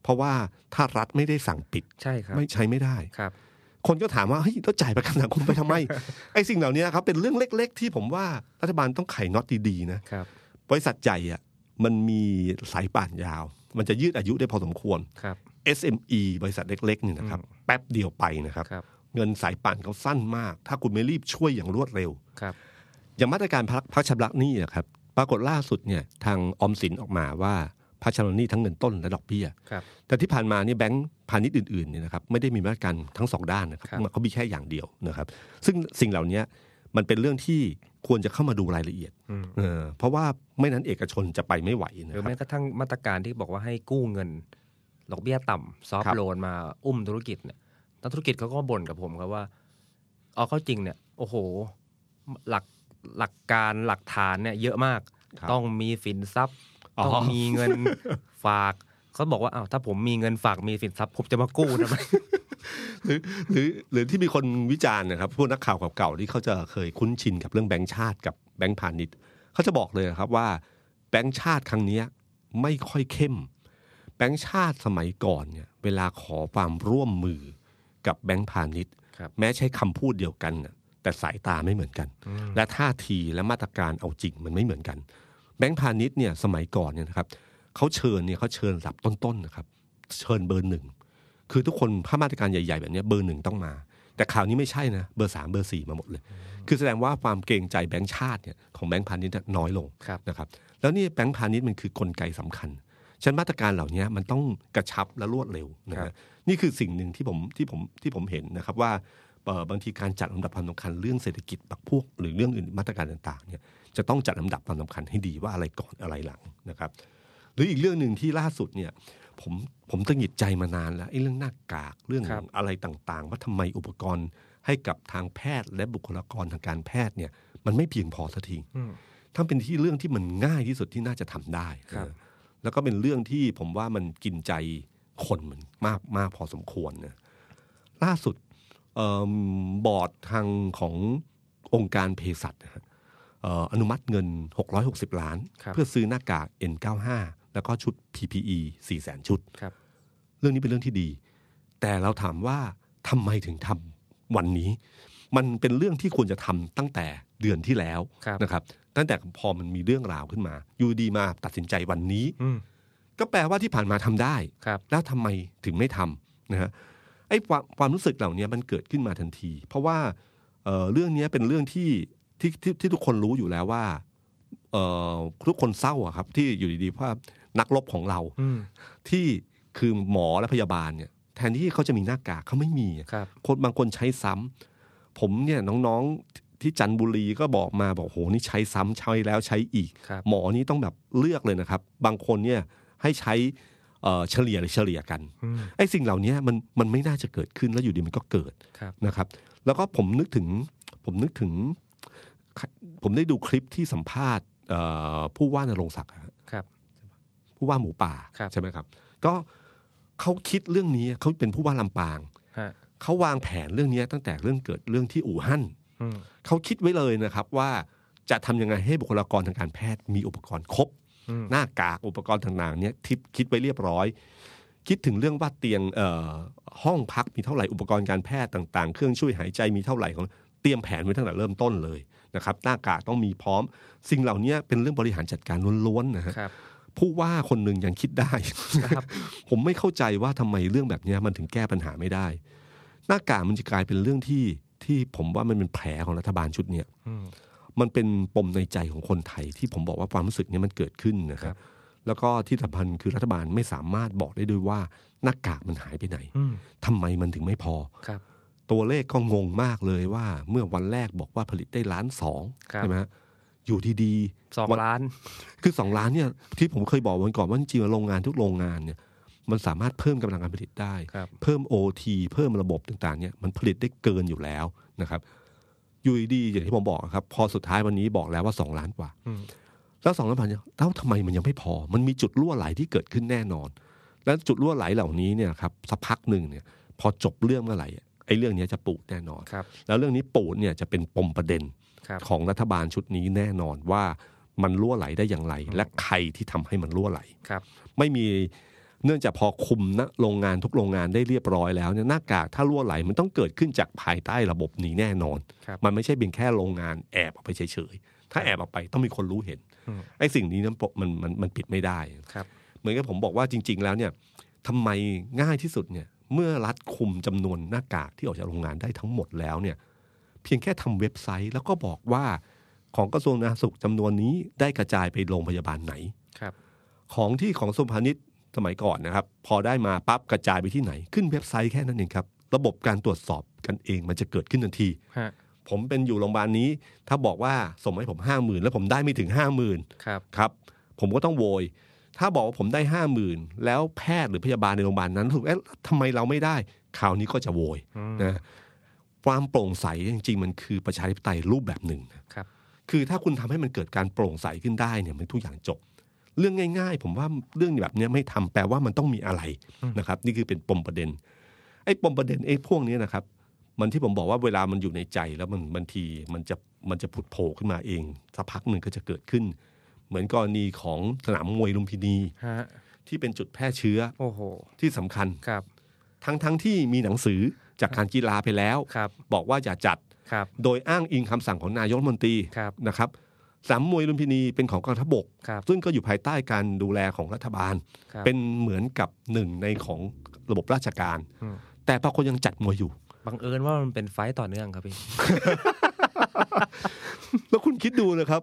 เพราะว่าถ้ารัฐไม่ได้สั่งปิดใช่ครับไม่ใช้ไม่ได้ครับ คนก็ถามว่าเฮ้ยแล้วจ่ายประกันสังคมไปทำไมไอ้สิ่งเหล่านี้ครับเป็นเรื่องเล็ก ๆ ที่ผมว่ารัฐบาลต้องไขน็อตดีๆนะครับบริษัทใหญ่อะมันมีสายป่านยาว มันจะยืดอายุได้พอสมควรครับ SME บริษัทเล็กๆเนี่ยนะครับ แป๊บเดียวไปนะครับครับ เงินสายป่านเขาสั้นมาก ถ้าคุณไม่รีบช่วยอย่างรวดเร็วครับ อย่างมาตรการพักพักชำระหนี้อะครับ ปรากฏล่าสุดเนี่ยทางออมสินออกมาว่าพักชำระหนี้ทั้งเงินต้นและดอกเบี้ยครับแต่ที่ผ่านมาเนี่ยแบงก์พาณิชย์อื่นๆเนี่ยนะครับไม่ได้มีมาตรการทั้งสองด้านนะครับครับเขามีแค่อย่างเดียวนะครับ ซึ่งสิ่งเหล่านี้มันเป็นเรื่องที่ควรจะเข้ามาดูรายละเอียดอืมเออเพราะว่าไม่นั้นเอกชนจะไปไม่ไหวหนะรือครัแม้บกระทั่งมาตรการที่บอกว่าให้กู้เงินดอกเบี้ยต่ำซอฟครัต์บโลนมาอุ้มธุรกิจเนี่ย นักธุรกิจเขาก็บ่นกับผมครับว่า เอาเข้าจริงเนี่ย โอ้โห หลักหลักการหลักฐานเนี่ย เยอะมากครับต้องมีสินทรัพย์อ๋อต้องมีเงินฝากเขาบอกว่าอ้าวถ้าผมมีเงินฝากมีสินทรัพย์ผมจะมากู้ทำไมหรือหรือหรือที่มีคนวิจารณ์นะครับพวกนักข่าวเก่าๆที่เขาจะเคยคุ้นชินกับเรื่องแบงก์ชาติกับแบงก์พาณิชย์เขาจะบอกเลยครับว่าแบงก์ชาติครั้งเนี้ยไม่ค่อยเข้ม แบงก์ชาติสมัยก่อนเนี่ย เวลาขอความร่วมมือ กับแบงก์พาณิชย์ครับแม้ใช้คำพูดเดียวกันน่ะแต่สายตาไม่เหมือนกัน และท่าทีและมาตรการเอาจริงมันไม่เหมือนกัน แบงก์พาณิชย์เนี่ยสมัยก่อนเนี่ยนะครับเขาเชิญเนี่ยเขาเชิญระดับต้นๆนะครับ เชิญเบอร์หนึ่งคือทุกคนถ้ามาตรการใหญ่ๆแบบเนี้ยเบอร์หนึ่งต้องมา แต่ข่าวนี้ไม่ใช่นะเบอร์สามเบอร์สี่มาหมดเลย คือแสดงว่าความเกรงใจแบงก์ชาติเนี่ยของแบงก์พาณิชย์เนี่ยน้อยลงครับนะครับแล้วนี่แบงก์พาณิชย์มันคือกลไกสำคัญ ฉะนันมาตรการเหล่านี้มันต้องกระชับและรวดเร็วนะครัฮะบนี่คือสิ่งหนึ่งที่ผมที่ผมที่ผมเห็นนะครับว่าเอ่อบางทีการจัดลำดับความสำคัญเรื่องเศรษฐกิจปักพวก หรือเรื่องอื่นมาตรการต่างๆเนี่ยจะต้องจัดลำดับความสำคัญให้ดีว่าอะไรก่อนอะไรหลังนะครับ หรืออีกเรื่องหนึ่งที่ล่าสุดเนี่ยผมผมตังหงิดใจมานานแล้วไอ้เรื่องหน้ากากเรื่องครับอะไรต่างๆ ว่าทำไมอุปกรณ์ให้กับทางแพทย์และบุคลากรทางการแพทย์เนี่ยมันไม่เพียงพอสักทีอืมถ้าเป็นที่เรื่องที่มันง่ายที่สุดที่น่าจะทำได้ครับเออ แล้วก็เป็นเรื่องที่ผมว่ามันกินใจคนมันมากมากพอสมควรนะล่าสุดเอิ่มบอร์ดทางขององค์การเภสัชนะฮะเอ่ออนุมัติเงิน 660 ล้านครับเพื่อซื้อหน้ากาก N95 แล้วก็ชุด PPE 4 0 0 0 0ชุดครับเรื่องนี้เป็นเรื่องที่ดี แต่เราถามว่าทำไมถึงทำวันนี้ มันเป็นเรื่องที่ควรจะทำตั้งแต่เดือนที่แล้วครับนะครับ ตั้งแต่พอมันมีเรื่องราวขึ้นมาอยู่ดีมาตัดสินใจวันนี้อืมก็แปลว่าที่ผ่านมาทำได้ครับแล้วทำไมถึงไม่ทำนะฮะไอ้ความความรู้สึกเหล่านี้มันเกิดขึ้นมาทันที เพราะว่าเอ่อเรื่องนี้เป็นเรื่องที่ที่ที่ที่ทุกคนรู้อยู่แล้วว่าเอ่อทุกคนเศร้าอะครับ ที่อยู่ดีๆว่านักรบของเราอืมที่คือหมอและพยาบาลเนี่ย แทนที่เขาจะมีหน้า กากเขาไม่มีอะครับคนบางคนใช้ซ้ำผมเนี่ยน้องๆ ที่จันทบุรีก็บอกมาบอกโหนี่ใช้ซ้ำใช้แล้วใช้อีกครับหมอนี่ต้องแบบเลือกเลยนะครับ บางคนเนี่ยให้ใช้เอ่อเฉลี่ยหรือเฉลี่ยกันอืมไอ้สิ่งเหล่านี้มันมันไม่น่าจะเกิดขึ้นแล้วอยู่ดีมันก็เกิดครับนะครับ แล้วก็ผมนึกถึงผมนึกถึง ผมได้ดูคลิปที่สัมภาษณ์เอ่อผู้ว่านรงศักดิ์อะครับ ผู้ว่าหมูป่าครับใช่ไหมครับ ก็เขาคิดเรื่องนี้เขาเป็นผู้ว่าลำปางฮะเขาวางแผนเรื่องนี้ตั้งแต่เรื่องเกิดเรื่องที่อู่ฮั่นอืม เขาคิดไว้เลยนะครับว่าจะทำยังไงให้บุคลากรทางการแพทย์มีอุปกรณ์ครบอืมหน้ากากอุปกรณ์ต่างๆเนี่ยทิปคิดไว้เรียบร้อย คิดถึงเรื่องว่าเตียงเอ่อห้องพักมีเท่าไหร่อุปกรณ์การแพทย์ต่างๆ เครื่องช่วยหายใจมีเท่าไหร่ของเตรียมแผนไว้ตั้งแต่เริ่มต้นเลยนะครับหน้ากากต้องมีพร้อม สิ่งเหล่านี้เป็นเรื่องบริหารจัดการล้วนๆนะฮะครับผู้ว่าคนหนึ่งยังคิดได้ครับผมไม่เข้าใจว่าทำไมเรื่องแบบเนี้ยมันถึงแก้ปัญหาไม่ได้ หน้ากากมันจะกลายเป็นเรื่องที่ ที่ผมว่ามันเป็นแผลของรัฐบาลชุดเนี้ยอืมมันเป็นปมในใจของคนไทยที่ผมบอกว่าความรู้สึกเนี้มันเกิดขึ้นนะคครัรับบแล้วก็ที่สำคัญคือรัฐบาลไม่สามารถบอกได้ด้วยว่าหน้ากากมันหายไปไหนอืมทำไมมันถึงไม่พอครับตัวเลขก็งงมากเลยว่าเมื่อวันแรกบอกว่าผลิตได้ล้านสองครับใช่ไหมฮะอยู่ดีสองวันล้านๆคือสองล้านเนี่ยที่ผมเคยบอกวันก่อนว่าจริงๆโรงงานทุกโรงงานเนี่ย มันสามารถเพิ่มกำลังการผลิตได้ครับเพิ่ม OT เพิ่มระบบต่างๆเนี่ยมันผลิตได้เกินอยู่แล้วนะครับอยู่ดีๆอย่างที่ผมบอกครับ พอสุดท้ายวันนี้บอกแล้วว่า2ล้านกว่าอืมแล้วสองล้านพันเนี่ยแล้วทำไมมันยังไม่พอ มันมีจุดรั่วไหลที่เกิดขึ้นแน่นอน แล้วจุดรั่วไหลเหล่านี้เนี่ยครับสักพักหนึ่งเนี่ย พอจบเรื่องเมื่อไหร่ไอ้เรื่องเนี้ยจะปูดแน่นอนครับแล้วเรื่องนี้ปูดเนี่ยจะเป็นปมประเด็นครับของรัฐบาลชุดนี้แน่นอนว่ามันรั่วไหลได้อย่างไร และใครที่ทำให้มันรั่วไหลครับ ไม่มี เนื่องจากพอคุมนะโรงงานทุกโรงงานได้เรียบร้อยแล้วเนี่ยหน้ากากถ้ารั่วไหลมันต้องเกิดขึ้นจากภายใต้ระบบนี้แน่นอนครับมันไม่ใช่เป็นแค่โรงงานแอบออกไปเฉยๆ ถ้าแอบออกไปต้องมีคนรู้เห็นอืมไอ้สิ่งนี้นั้นปกมันมันมันปิดไม่ได้ครับเหมือนกับผมบอกว่าจริง ๆ แล้วเนี่ยทำไมง่ายที่สุดเนี่ยเมื่อรัฐคุมจำนวนหน้ากากที่ออกจากโรงงานได้ทั้งหมดแล้วเนี่ยเพียงแค่ทำเว็บไซต์แล้วก็บอกว่าของกระทรวงสาธารณสุขจำนวนนี้ได้กระจายไปโรงพยาบาลไหนครับ ของที่ของกระทรวงพาณิชย์ สมัยก่อนนะครับ พอได้มาปั๊บกระจายไปที่ไหน ขึ้นเว็บไซต์แค่นั้นเองครับ ระบบการตรวจสอบกันเองมันจะเกิดขึ้นทันทีฮะผมเป็นอยู่โรงพยาบาลนี้ ถ้าบอกว่าส่งให้ผมห้าหมื่นแล้วผมได้ไม่ถึงห้าหมื่นครับครับผมก็ต้องโวย ถ้าบอกว่าผมได้ห้าหมื่นแล้วแพทย์หรือพยาบาลในโรงพยาบาลนั้นถูกเอ๊ะทำไมเราไม่ได้คราวนี้ก็จะโวยอืมนะความโปร่งใสจริงๆ มันคือประชาธิปไตยรูปแบบหนึ่งนะครับ คือถ้าคุณทำให้มันเกิดการโปร่งใสขึ้นได้เนี่ยมันทุกอย่างจบ เรื่องง่าย ๆ ผมว่าเรื่องแบบเนี้ยไม่ทำแปลว่ามันต้องมีอะไรนะครับ นี่คือเป็นปมประเด็น ไอ้ปมประเด็นไอ้พวกนี้นะครับ มันที่ผมบอกว่าเวลามันอยู่ในใจแล้วมันบางทีมันจะมันจะผุดโผล่ขึ้นมาเองสักพักหนึ่งก็จะเกิดขึ้น เหมือนกรณีของสนามมวยลุมพินีฮะที่เป็นจุดแพร่เชื้อโอ้โหที่สำคัญครับ ทั้งทั้งที่มีหนังสือจากการกีฬาไปแล้วครับบอกว่าอย่าจัดครับโดยอ้างอิงคำสั่งของนายกรัฐมนตรีครับนะครับ สนามมวยลุมพินีเป็นของกองทัพบกครับซึ่งก็อยู่ภายใต้การดูแลของรัฐบาลครับเป็นเหมือนกับหนึ่งในของระบบราชการอืมแต่ปรากฏยังจัดมวยอยู่ บังเอิญว่ามันเป็นไฟต์ต่อเนื่องครับพี่ แล้วคุณคิดดูนะครับ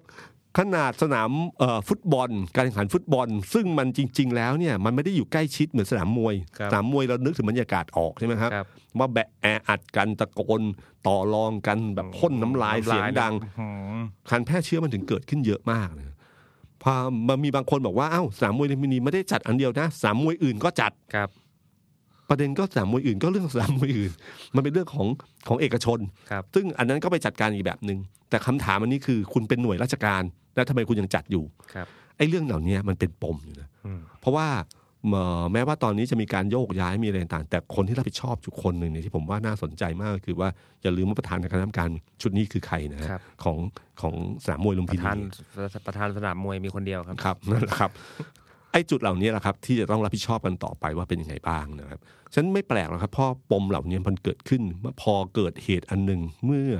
ขนาดสนามเอ่อฟุตบอล การแข่งขันฟุตบอล ซึ่งมันจริง ๆ แล้วเนี่ยมันไม่ได้อยู่ใกล้ชิดเหมือนสนามมวยครับสนามมวยเรานึกถึงบรรยากาศออกใช่ไหมครับครับว่าแบะแออัดกันตะโกนต่อรองกันแบบพ่นน้ำลายเสียงดังอืมการแพร่เชื้อมันถึงเกิดขึ้นเยอะมากนะพอมันมีบางคนบอกว่าเอ้าสนามมวยลุมพินีไม่ได้จัดอันเดียวนะสนามมวยอื่นก็จัดครับ ประเด็นก็สนามมวยอื่นก็เรื่องสนามมวยอื่น มันเป็นเรื่องของของเอกชนครับซึ่งอันนั้นก็ไปจัดการอีกแบบหนึ่งแต่คำถามอันนี้คือคุณเป็นหน่วยราชการ แล้วทำไมคุณยังจัดอยู่ครับไอ้เรื่องเหล่านี้มันเป็นปมอยู่นะอืมเพราะว่าเอ่อแม้ว่าตอนนี้จะมีการโยกย้ายมีอะไรต่างๆแต่คนที่รับผิดชอบอยู่คนหนึ่งเนี่ยที่ผมว่าน่าสนใจมากก็คือว่าอย่าลืมว่าประธานคณะกรรมการชุดนี้คือใครนะฮะครับของของสนามมวยลุมปพิระนีธานประธานสนามมวยมีคนเดียวครับครับนั่นแหละครับไอ้จุดเหล่านี้แหละครับที่จะต้องรับผิดชอบกันต่อไปว่าเป็นยังไงบ้างนะครับฉะนันไม่แปลกหรอกครับเพราะปมเหล่านี้มันเกิดขึ้นเมื่อพอเกิดเหตุอันหนึ่งเมื่อ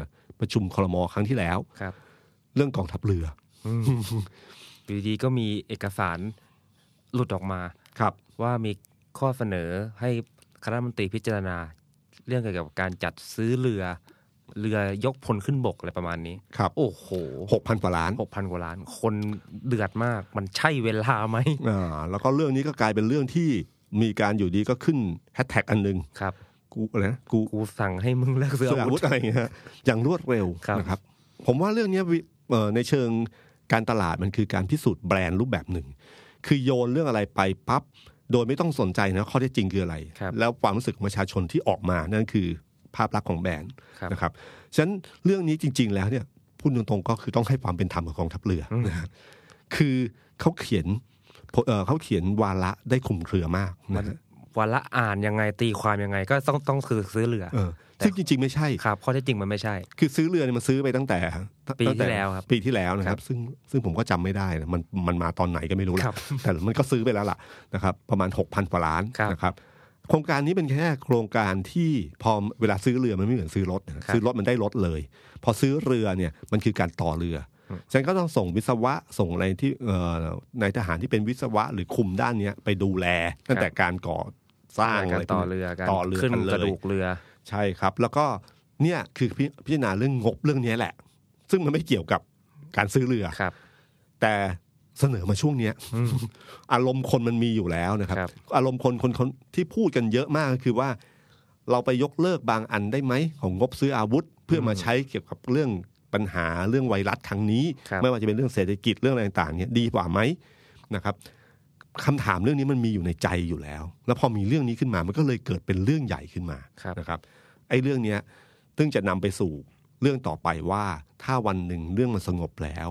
ประชุมครมครั้งที่แล้วครับ เรื่องกองทัพเรืออยู่ดีๆก็มีเอกสารหลุดออกมาครับ ว่ามีข้อเสนอให้คณะรัฐมนตรีพิจารณา เรื่องเกี่ยวกับการจัดซื้อเรือ เรือยกพลขึ้นบกอะไรประมาณนี้ครับโอ้โหหกพันกว่าล้านหกพันกว่าล้าน คนเดือดมากมันใช่เวลาไหมอ่าแล้วก็เรื่องนี้ก็กลายเป็นเรื่องที่มีการอยู่ดีก็ขึ้นแฮชแท็กอันหนึ่งครับกูอะไรนะกูกูสั่งให้มึงเลิกซื้อเสื้ออาอาวุวุธธอะไรอย่างเงี้ยฮะอย่างรวดเร็วครับนะครับผมว่าเรื่องเนี้ยวิเอ่อในเชิงการตลาดมันคือการพิสูจน์แบรนด์รูปแบบหนึ่ง คือโยนเรื่องอะไรไปปั๊บโดยไม่ต้องสนใจนะข้อเท็จจริงคืออะไรครับแล้วความรู้สึกของประชาชนที่ออกมานั่นคือ ภาพลักษณ์ของแบรนด์ครับนะครับฉะนั้นเรื่องนี้จริง ๆ แล้วเนี่ยพูดตรงๆก็คือต้องให้ความเป็นธรรมกับกองทัพเรืออนะฮะคือเขาเขียนเอ่อเขาเขียนวาระได้คลุมเครือมากนะฮะวันละอ่านยังไงตีความยังไงก็ต้องต้องคือซื้อเรือเออซึ่งจริงๆไม่ใช่ครับข้อเท็จจริงมันไม่ใช่ คือซื้อเรือเนี่ยมันซื้อไปตั้งแต่ปีตั้งต่ที่แล้วครับปีที่แล้วนะคครัรับบซึ่งซึ่งผมก็จำไม่ได้นะมันมันมาตอนไหนก็ไม่รู้ครัละบแต่มันก็ซื้อไปแล้วล่ะนะครับ ประมาณ 6,000กว่าล้านครับนะครับ โครงการนี้เป็นแค่โครงการที่พอเวลาซื้อเรือมันไม่เหมือนซื้อรถนะซื้อรถมันได้รถเลย พอซื้อเรือเนี่ยมันคือการต่อเรือฉันก็ต้องส่งวิศวะส่งอะไรที่เอ่อในทหารที่เป็นวิศวะหรือคุมด้านเนี้ยไปดูแลตั้งแต่การก่อสร้างการอะไรพวต่กอนี้เรือการต่อเรือขึ้นกันเลยกระดูกเรือ ใช่ครับ แล้วก็เนี่ยคือพิพิจารณาเรื่องงบเรื่องนี้แหละ ซึ่งมันไม่เกี่ยวกับการซื้อเรือครับ แต่ เสนอมาช่วงเนี้ยอารมณ์คนมันมีอยู่แล้วนะครับครับ อารมณ์คนคนคนที่พูดกันเยอะมากก็คือว่า เราไปยกเลิกบางอันได้ไหมของงบซื้ออาวุธ เพื่อมาใช้เกี่ยวกับเรื่องปัญหาเรื่องไวรัสครั้งนี้ครับไม่ว่าจะเป็นเรื่องเศรษฐกิจเรื่องอะไรต่างๆเนี่ยดีกว่าไหมนะครับคำถามเรื่องนี้มันมีอยู่ในใจอยู่แล้ว แล้วพอมีเรื่องนี้ขึ้นมามันก็เลยเกิดเป็นเรื่องใหญ่ขึ้นมาครับนะครับไอ้เรื่องเนี้ยซึ่งจะนำไปสู่เรื่องต่อไปว่าถ้าวันหนึ่งเรื่องมันสงบแล้ว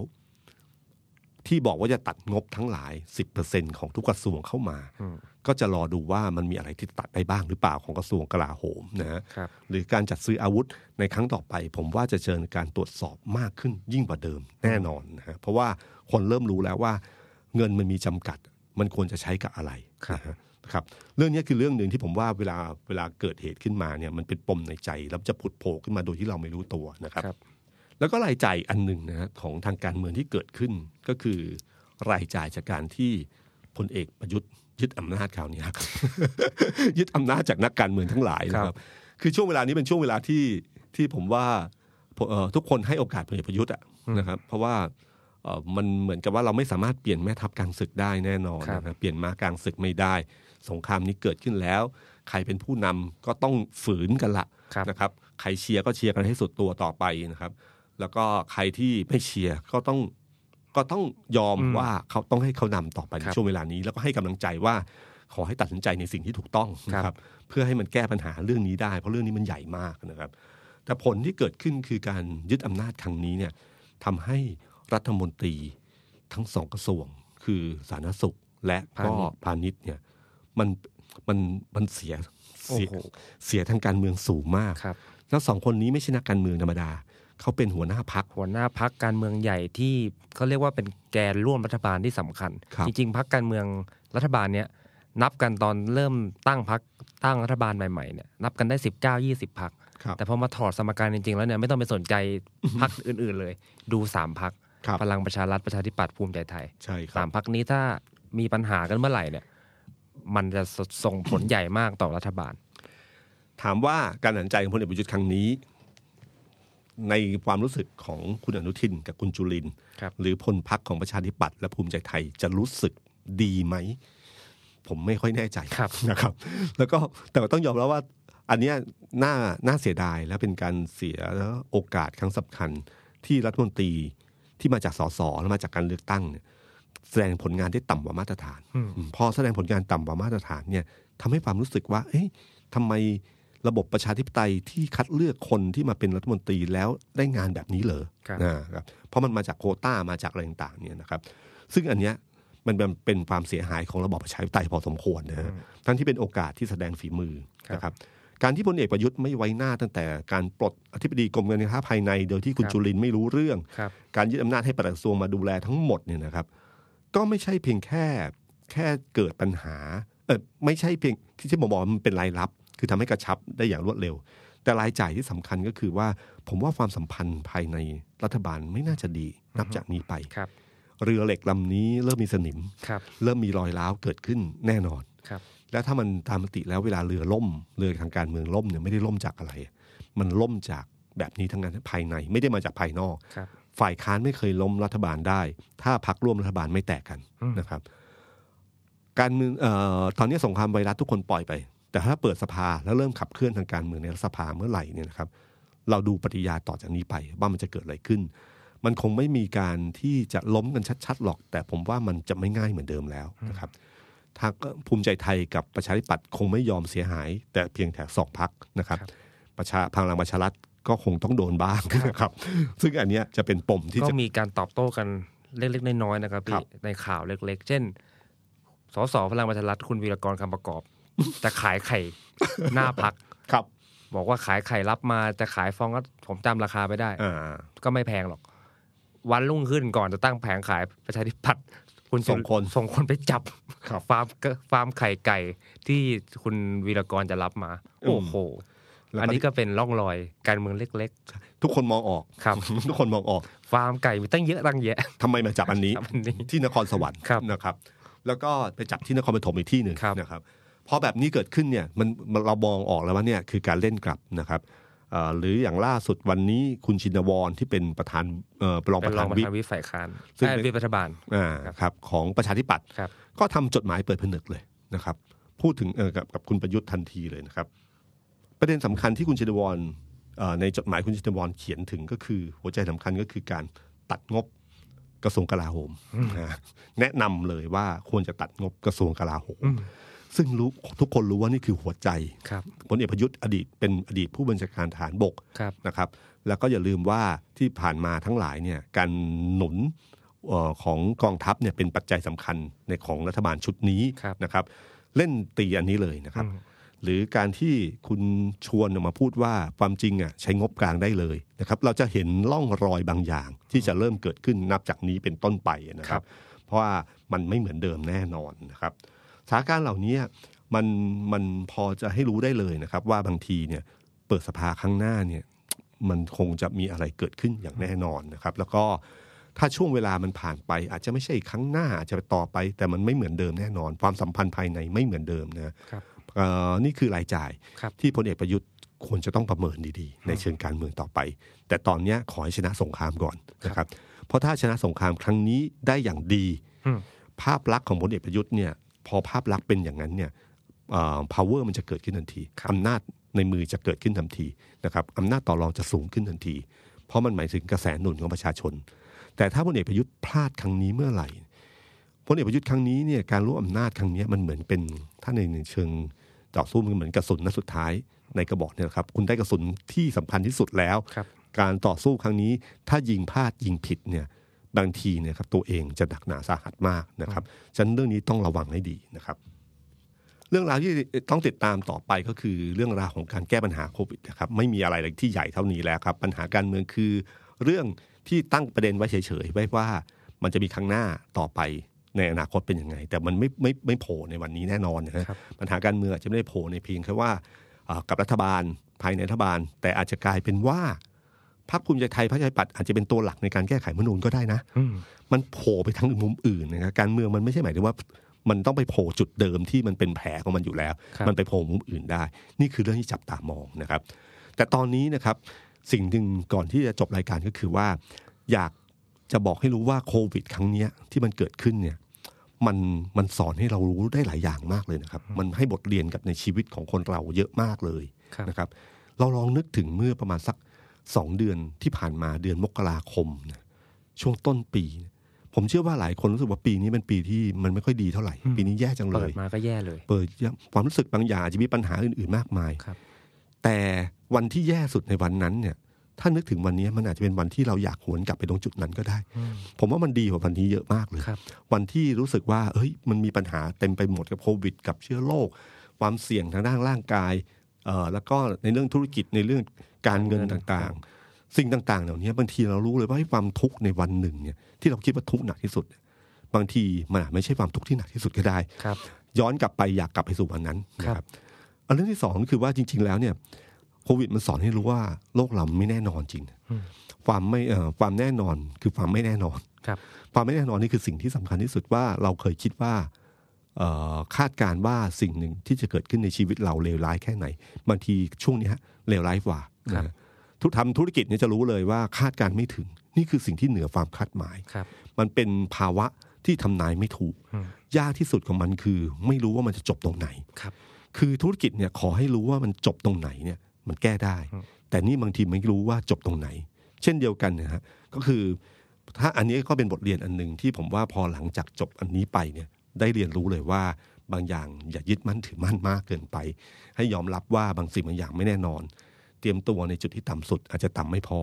ที่บอกว่าจะตัดงบทั้งหลาย 10%ของทุกกระทรวงเข้ามา ก็จะรอดูว่ามันมีอะไรที่ตัดได้บ้างหรือเปล่าของกระทรวงกลาโหมนะฮะครับหรือการจัดซื้ออาวุธในครั้งต่อไป ผมว่าจะเจอการตรวจสอบมากขึ้นยิ่งกว่าเดิมแน่นอนนะฮะเพราะว่าคนเริ่มรู้แล้วว่า เงินมันมีจำกัด มันควรจะใช้กับอะไรครับนะฮะครับเรื่องนี้คือเรื่องหนึ่งที่ผมว่าเวลาเวลาเกิดเหตุขึ้นมาเนี่ยมันเป็นปมในใจแล้วจะผุดโผล่ขึ้นมาโดยที่เราไม่รู้ตัวนะครับครับ แล้วก็รายจ่ายอันหนึ่งนะฮะของทางการเมืองที่เกิดขึ้น ก็คือรายจ่ายจากการที่พลเอกประยุทธ์ยึดอำนาจคราวนี้ครับยึดอำนาจจากนักการเมืองทั้งหลายนะคครัรับบคือช่วงเวลานี้เป็นช่วงเวลาที่ที่ผมว่าเอ่อทุกคนให้โอกาสพลเอกประยุทธ์อะนะครับ เพราะว่าเอ่อมันเหมือนกับว่าเราไม่สามารถเปลี่ยนแม่ทัพกลางศึกได้แน่นอนครับนะครับเปลี่ยนม้ากลางศึกไม่ได้ สงครามนี้เกิดขึ้นแล้ว ใครเป็นผู้นำก็ต้องฝืนกันละครับนะครับ ใครเชียร์ก็เชียร์กันให้สุดตัวต่อไปนะครับ แล้วก็ใครที่ไม่เชียร์ก็ต้องก็ต้องยอมอืมว่าเขาต้องให้เขานำต่อไปในครับช่วงเวลานี้ แล้วก็ให้กำลังใจว่าขอให้ตัดสินใจในสิ่งที่ถูกต้องนะคครัรับบเพื่อให้มันแก้ปัญหาเรื่องนี้ได้ เพราะเรื่องนี้มันใหญ่มากนะครับ แต่ผลที่เกิดขึ้นคือการยึดอำนาจครั้งนี้เนี่ยทำให้รัฐมนตรีทั้งสองกระทรวง คือสาธารณสุขและก็พาณิชย์เนี่ยมันมันมันเสียโอ้เสียโหเสียทางการเมืองสูงมากครับแล้วสองคนนี้ไม่ใช่นักการเมืองธรรมดา เขาเป็นหัวหน้าพัก หัวหน้าพักการเมืองใหญ่ที่เขาเรียกว่าเป็นแกนร่วมรัฐบาลที่สำคัญครับจริงๆพักการเมืองรัฐบาลเนี้ยนับกันตอนเริ่มตั้งพักตั้งรัฐบาลใหม่ๆเนี่ยนับกันได้สิบเก้ายี่สิบพักครับแต่พอมาถอดสมการจริงๆ แล้วเนี่ยไม่ต้องไปสนใจพักอื่นๆเลย ดูสามพักครับพลังประชารัฐประชาธิปัตย์ภูมิใจไทยใช่ครัสาบมพักนี้ถ้ามีปัญหากันเมื่อไหร่เนี่ย มันจะส่งผลใหญ่มากต่อรัฐบาล ถามว่าการตัดสินใจของพลเอกประยุทธ์ครั้งนี้ ในความรู้สึกของคุณอนุทินกับคุณจุลินทร์ครับหรือพลพักของประชาธิปัตย์และภูมิใจไทยจะรู้สึกดีไหม ผมไม่ค่อยแน่ใจครับนะครับ แล้วก็แต่ว่าต้องยอมรับว่า อันเนี้ยน่าน่าเสียดายและเป็นการเสียโอกาสครั้งสำคัญที่รัฐมนตรีที่มาจากสสและมาจากการเลือกตั้งเนี่ยแสดงผลงานได้ต่ำกว่ามาตรฐานอืมอืมพอแสดงผลงานต่ำกว่ามาตรฐานเนี่ยทำให้ความรู้สึกว่า เอ๊ะทำไม ระบบประชาธิปไตยที่คัดเลือกคนที่มาเป็นรัฐมนตรีแล้วได้งานแบบนี้เหรอครับนะครับเพราะมันมาจากโควต้ามาจากอะไรต่างๆเนี่ยนะครับ ซึ่งอันเนี้ยมันเป็นเป็นความเสียหายของระบอบประชาธิปไตยพอสมควรนะฮะทั้งที่เป็นโอกาสที่แสดงฝีมือครับนะครับการที่พลเอกประยุทธ์ไม่ไว้หน้าตั้งแต่การปลดอธิบดีกรมการค้าภายในโดยที่คุณครับจุลินทร์ไม่รู้เรื่องครับการยึดอำนาจให้ปลัดกระทรวงมาดูแลทั้งหมดเนี่ยนะครับ ก็ไม่ใช่เพียงแค่แค่เกิดปัญหาเออไม่ใช่เพียงที่ที่ผมบอกว่ามันเป็นรายรับ คือทำให้กระชับได้อย่างรวดเร็ว แต่รายจ่ายที่สำคัญก็คือว่า ผมว่าความสัมพันธ์ภายในรัฐบาลไม่น่าจะดีนับจากนี้ไปครับเรือเหล็กลำนี้เริ่มมีสนิมครับเริ่มมีรอยร้าวเกิดขึ้นแน่นอนครับ แล้วถ้ามันตามมติแล้วเวลาเรือล่ม เรือทางการเมืองล่มเนี่ยไม่ได้ล่มจากอะไร มันล่มจากแบบนี้ทั้งนั้นภายในไม่ได้มาจากภายนอกครับฝ่ายค้านไม่เคยล้มรัฐบาลได้ ถ้าพักร่วมรัฐบาลไม่แตกกันอืมนะครับ การเมืองเอ่อตอนนี้สงครามไวรัสทุกคนปล่อยไป แต่ถ้าเปิดสภาแล้วเริ่มขับเคลื่อนทางการเมืองในรัฐสภาเมื่อไหร่เนี่ยนะครับ เราดูปฏิยาต่อจากนี้ไปว่ามันจะเกิดอะไรขึ้น มันคงไม่มีการที่จะล้มกันชัดๆหรอก แต่ผมว่ามันจะไม่ง่ายเหมือนเดิมแล้วนะครับทางภูมิใจไทยกับประชาธิปัตย์คงไม่ยอมเสียหาย แต่เพียงแต่สองพักนะครับครับประชาพลังประชารัฐก็คงต้องโดนบ้างนะครับ ซึ่งอันเนี้ยจะเป็นปมที่ก็จะมีการตอบโต้กันเล็กๆน้อยๆนะครับครัพี่บในข่าวเล็ก ๆ เช่นสสพลังประชารัฐคุณวีรกรคำประกอบ จะขายไข่หน้าพักครับ บอกว่าขายไข่รับมาจะขายฟองก็ผมจำราคาไม่ได้อ่าก็ไม่แพงหรอก วันรุ่งขึ้นก่อนจะตั้งแผงขายประชาธิปัตย์คุณส่งคนส่งคนไปจับครับฟาร์มฟาร์มไข่ไก่ที่คุณวีรกรจะรับมาอืมโอ้โหแล้วอันนี้ก็เป็นร่องรอยการเมืองเล็กทุกคนมองออกๆครับ ทุกคนมองออก ฟาร์มไก่มีตั้งเยอะตั้งแยะทำไมมาจับอันนี้ครับอันนี้ที่นครสวรรค์ครับนะครับ แล้วก็ไปจับที่นครปฐมอีกที่หนึ่งครับนะครับ พอแบบนี้เกิดขึ้นเนี่ยมันมันเรามองออกแล้วว่าเนี่ยคือการเล่นกลับนะครับเอ่อหรืออย่างล่าสุดวันนี้คุณชินวรที่เป็นประธานเอ่อรองเป็ปนระรธาอนงประวิปธานวิปฝ่ายค้านซึ่งเอ้ยเป็นวิปรัฐบาลอ่าครับครับของประชาธิปัตย์ครับก็ทำจดหมายเปิดผนึกเลยนะครับ พูดถึงเออกับกับคุณประยุทธ์ทันทีเลยนะครับ ประเด็นสำคัญที่คุณชินวรเอ่อในจดหมายคุณชินวรเขียนถึงก็คือ หัวใจสำคัญก็คือการตัดงบกระทรวงกลาโหมนะแนะนำเลยว่าควรจะตัดงบกระทรวงกลาโหมอืม ซึ่งรู้ทุกคนรู้ว่านี่คือหัวใจครับพลเอกประยุทธ์อดีตเป็นอดีตผู้บัญชาการทหารบกครับนะครับ แล้วก็อย่าลืมว่าที่ผ่านมาทั้งหลายเนี่ยการหนุนเอ่อของกองทัพเนี่ยเป็นปัจจัยสำคัญในของรัฐบาลชุดนี้ครับนะครับ เล่นตีอันนี้เลยนะครับอืมหรือการที่คุณชวนออกมาพูดว่าความจริงอะใช้งบกลางได้เลยนะครับ เราจะเห็นร่องรอยบางอย่างที่จะเริ่มเกิดขึ้นนับจากนี้เป็นต้นไปนะคครัรับบเพราะว่ามันไม่เหมือนเดิมแน่นอนนะครับ สถานการณ์เหล่านี้มันมันพอจะให้รู้ได้เลยนะครับ ว่าบางทีเนี่ยเปิดสภาครั้งหน้าเนี่ยมันคงจะมีอะไรเกิดขึ้นอย่างแน่นอนนะครับ แล้วก็ถ้าช่วงเวลามันผ่านไป อาจจะไม่ใช่ครั้งหน้าอาจจะต่อไป แต่มันไม่เหมือนเดิมแน่นอน ความสัมพันธ์ภายในไม่เหมือนเดิมนะครับเอ่อนี่คือรายจ่ายครับที่พลเอกประยุทธ์ควรจะต้องประเมินดีๆ ในเชิงการเมืองต่อไป แต่ตอนเนี้ยขอให้ชนะสงครามก่อนนะครับ เพราะถ้าชนะสงครามครั้งนี้ได้อย่างดีอืมภาพลักษณ์ของพลเอกประยุทธ์เนี่ย พอภาพลักษณ์เป็นอย่างนั้นเนี่ยเอ่อ power มันจะเกิดขึ้นทันทีอำนาจในมือจะเกิดขึ้นทันทีนะครับอำนาจต่อรองจะสูงขึ้นทันที เพราะมันหมายถึงกระแสหนุนของประชาชน แต่ถ้าพลเอกประยุทธ์พลาดครั้งนี้เมื่อไหร่พลเอกประยุทธ์ครั้งนี้เนี่ยการร่วมอำนาจครั้งนี้มันเหมือนเป็นถ้าในในเชิงต่อสู้มันเหมือนกระสุนนัดสุดท้ายในกระบอกเนี่ยนะครับคุณได้กระสุนที่สำคัญที่สุดแล้วครับการต่อสู้ครั้งนี้ถ้ายิงพลาดยิงผิดเนี่ย บางทีเนี่ยครับตัวเองจะหนักหนาสาหัสมากนะครับฉะนั้นเรื่องนี้ต้องระวังให้ดีนะครับ เรื่องราวที่ต้องติดตามต่อไปก็คือเรื่องราวของการแก้ปัญหาโควิดนะครับไม่มีอะไรเลยที่ใหญ่เท่านี้แล้วครับ ปัญหาการเมืองคือ เรื่องที่ตั้งประเด็นไว้เฉยๆไว้ว่ามันจะมีครั้งหน้าต่อไปในอนาคตเป็นยังไง แต่มันไม่ไม่ไม่โผล่ในวันนี้แน่นอนนะฮะครับปัญหาการเมืองอาจจะไม่ได้โผล่ในเพียงแค่ว่าอ่ากับรัฐบาลภายในรัฐบาล แต่อาจจะกลายเป็นว่า พรรคภูมิใจไทยพรรคประชาธิปัตย์อาจจะเป็นตัวหลักในการแก้ไขรัฐธรรมนูญก็ได้นะอืมมันโผล่ไปทางมุมอื่นนะครับการเมืองมันไม่ใช่หมายถึงว่ามันต้องไปโผล่จุดเดิมที่มันเป็นแผลของมันอยู่แล้วครับมันไปโผล่มุมอื่นได้ นี่คือเรื่องที่จับตามองนะครับ แต่ตอนนี้นะครับสิ่งหนึ่งก่อนที่จะจบรายการก็คือว่า อยากจะบอกให้รู้ว่าโควิด ครั้งเนี้ยที่มันเกิดขึ้นเนี่ยมันมันสอนให้เรารู้ได้หลายอย่างมากเลยนะครับ มันให้บทเรียนกับในชีวิตของคนเราเยอะมากเลยครับนะครับ เราลองนึกถึงเมื่อประมาณสัก สองเดือนที่ผ่านมาเดือนมกราคมนะช่วงต้นปี ผมเชื่อว่าหลายคนรู้สึกว่าปีนี้เป็นปีที่มันไม่ค่อยดีเท่าไหร่ ปีนี้แย่จังเลเปิดยมาก็แย่เลย เปิดเยอะความรู้สึกบางอย่างอาจจะมีปัญหาอื่น ๆมากมายครับแต่วันที่แย่สุดในวันนั้นเนี่ย ถ้านึกถึงวันนี้มันอาจจะเป็นวันที่เราอยากหวนกลับไปตรงจุดนั้นก็ได้ ผมว่ามันดีกว่าวันนี้เยอะมากเลยครับวันที่รู้สึกว่าเอ้ยมันมีปัญหาเต็มไปหมดกับโควิด กับเชื้อโรคความเสี่ยงทางด้านร่างกายเอ่อแล้วก็ในเรื่องธุรกิจในเรื่อง การเงินการเงินต่างๆ สิ่งต่างๆ เหล่านี้บางทีเรารู้เลยว่าไอ้ความทุกข์ในวันหนึ่งเนี่ยที่เราคิดว่าทุกข์หนักที่สุดเนี่ยบางทีมันอาจไม่ใช่ความทุกข์ที่หนักที่สุดก็ได้ครับย้อนกลับไปอยากกลับไปสู่วันนั้นนะคครัรับบอันเรื่องที่สองคือว่าจริง ๆ แล้วเนี่ยโควิดมันสอนให้รู้ว่าโลกเราไม่แน่นอนจริง ความไม่เอ่อความแน่นอนคือความไม่แน่นอนครับความไม่แน่นอนนี่คือสิ่งที่สำคัญที่สุดว่าเราเคยคิดว่าเอ่อคาดการณ์ว่าสิ่งหนึ่งที่จะเกิดขึ้นในชีวิตเราเลวร้ายแค่ไหนบางทีช่วงเนี้ย เลวร้ายกว่าครับนะทุกทำธุรกิจเนี่ยจะรู้เลยว่าคาดการณ์ไม่ถึง นี่คือสิ่งที่เหนือความคาดหมายครับมันเป็นภาวะที่ทำนายไม่ถูกอืมยากที่สุดของมันคือ ไม่รู้ว่ามันจะจบตรงไหนครับ คือธุรกิจเนี่ยขอให้รู้ว่ามันจบตรงไหนเนี่ยมันแก้ได้ แต่นี่บางทีไม่รู้ว่าจบตรงไหน เช่นเดียวกันนะฮะก็คือ ถ้าอันนี้ก็เป็นบทเรียนอันหนึ่งที่ผมว่าพอหลังจากจบอันนี้ไปเนี่ยได้เรียนรู้เลยว่า บางอย่างอย่ายึดมั่นถือมั่นมากเกินไป ให้ยอมรับว่าบางสิ่งบางอย่างไม่แน่นอน เตรียมตัวในจุดที่ต่ำสุด อาจจะต่ำไม่พอ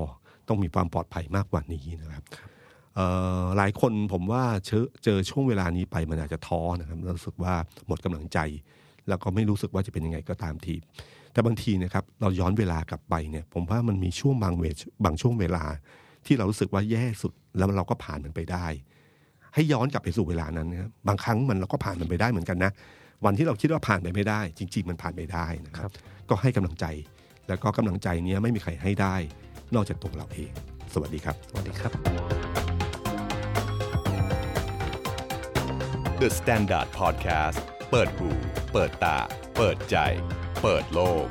ต้องมีความปลอดภัยมากกว่านี้นะครับหลายคนผมว่าเจอเจอช่วงเวลานี้ไปมันอาจจะท้อนะครับรู้สึกว่าหมดกำลังใจ แล้วก็ไม่รู้สึกว่าจะเป็นยังไงก็ตามที แต่บางทีนะครับเราย้อนเวลากลับไปเนี่ย ผมว่ามันมีช่วงบางเวบางช่วงเวลา ที่เรารู้สึกว่าแย่สุดแล้วเราก็ผ่านมันไปได้ ให้ย้อนกลับไปสู่เวลานั้นนะครับบางครั้งมันเราก็ผ่านมันไปได้เหมือนกันนะ วันที่เราคิดว่าผ่านไปไม่ได้ จริง ๆ มันผ่านไปได้นะคครัรับบก็ให้กำลังใจ แล้วก็กำลังใจเนี้ยไม่มีใครให้ได้ นอกจากตัวเราเอง สวัสดีครับ สวัสดีครับ The Standard Podcast เปิดหู เปิดตา เปิดใจ เปิดโลก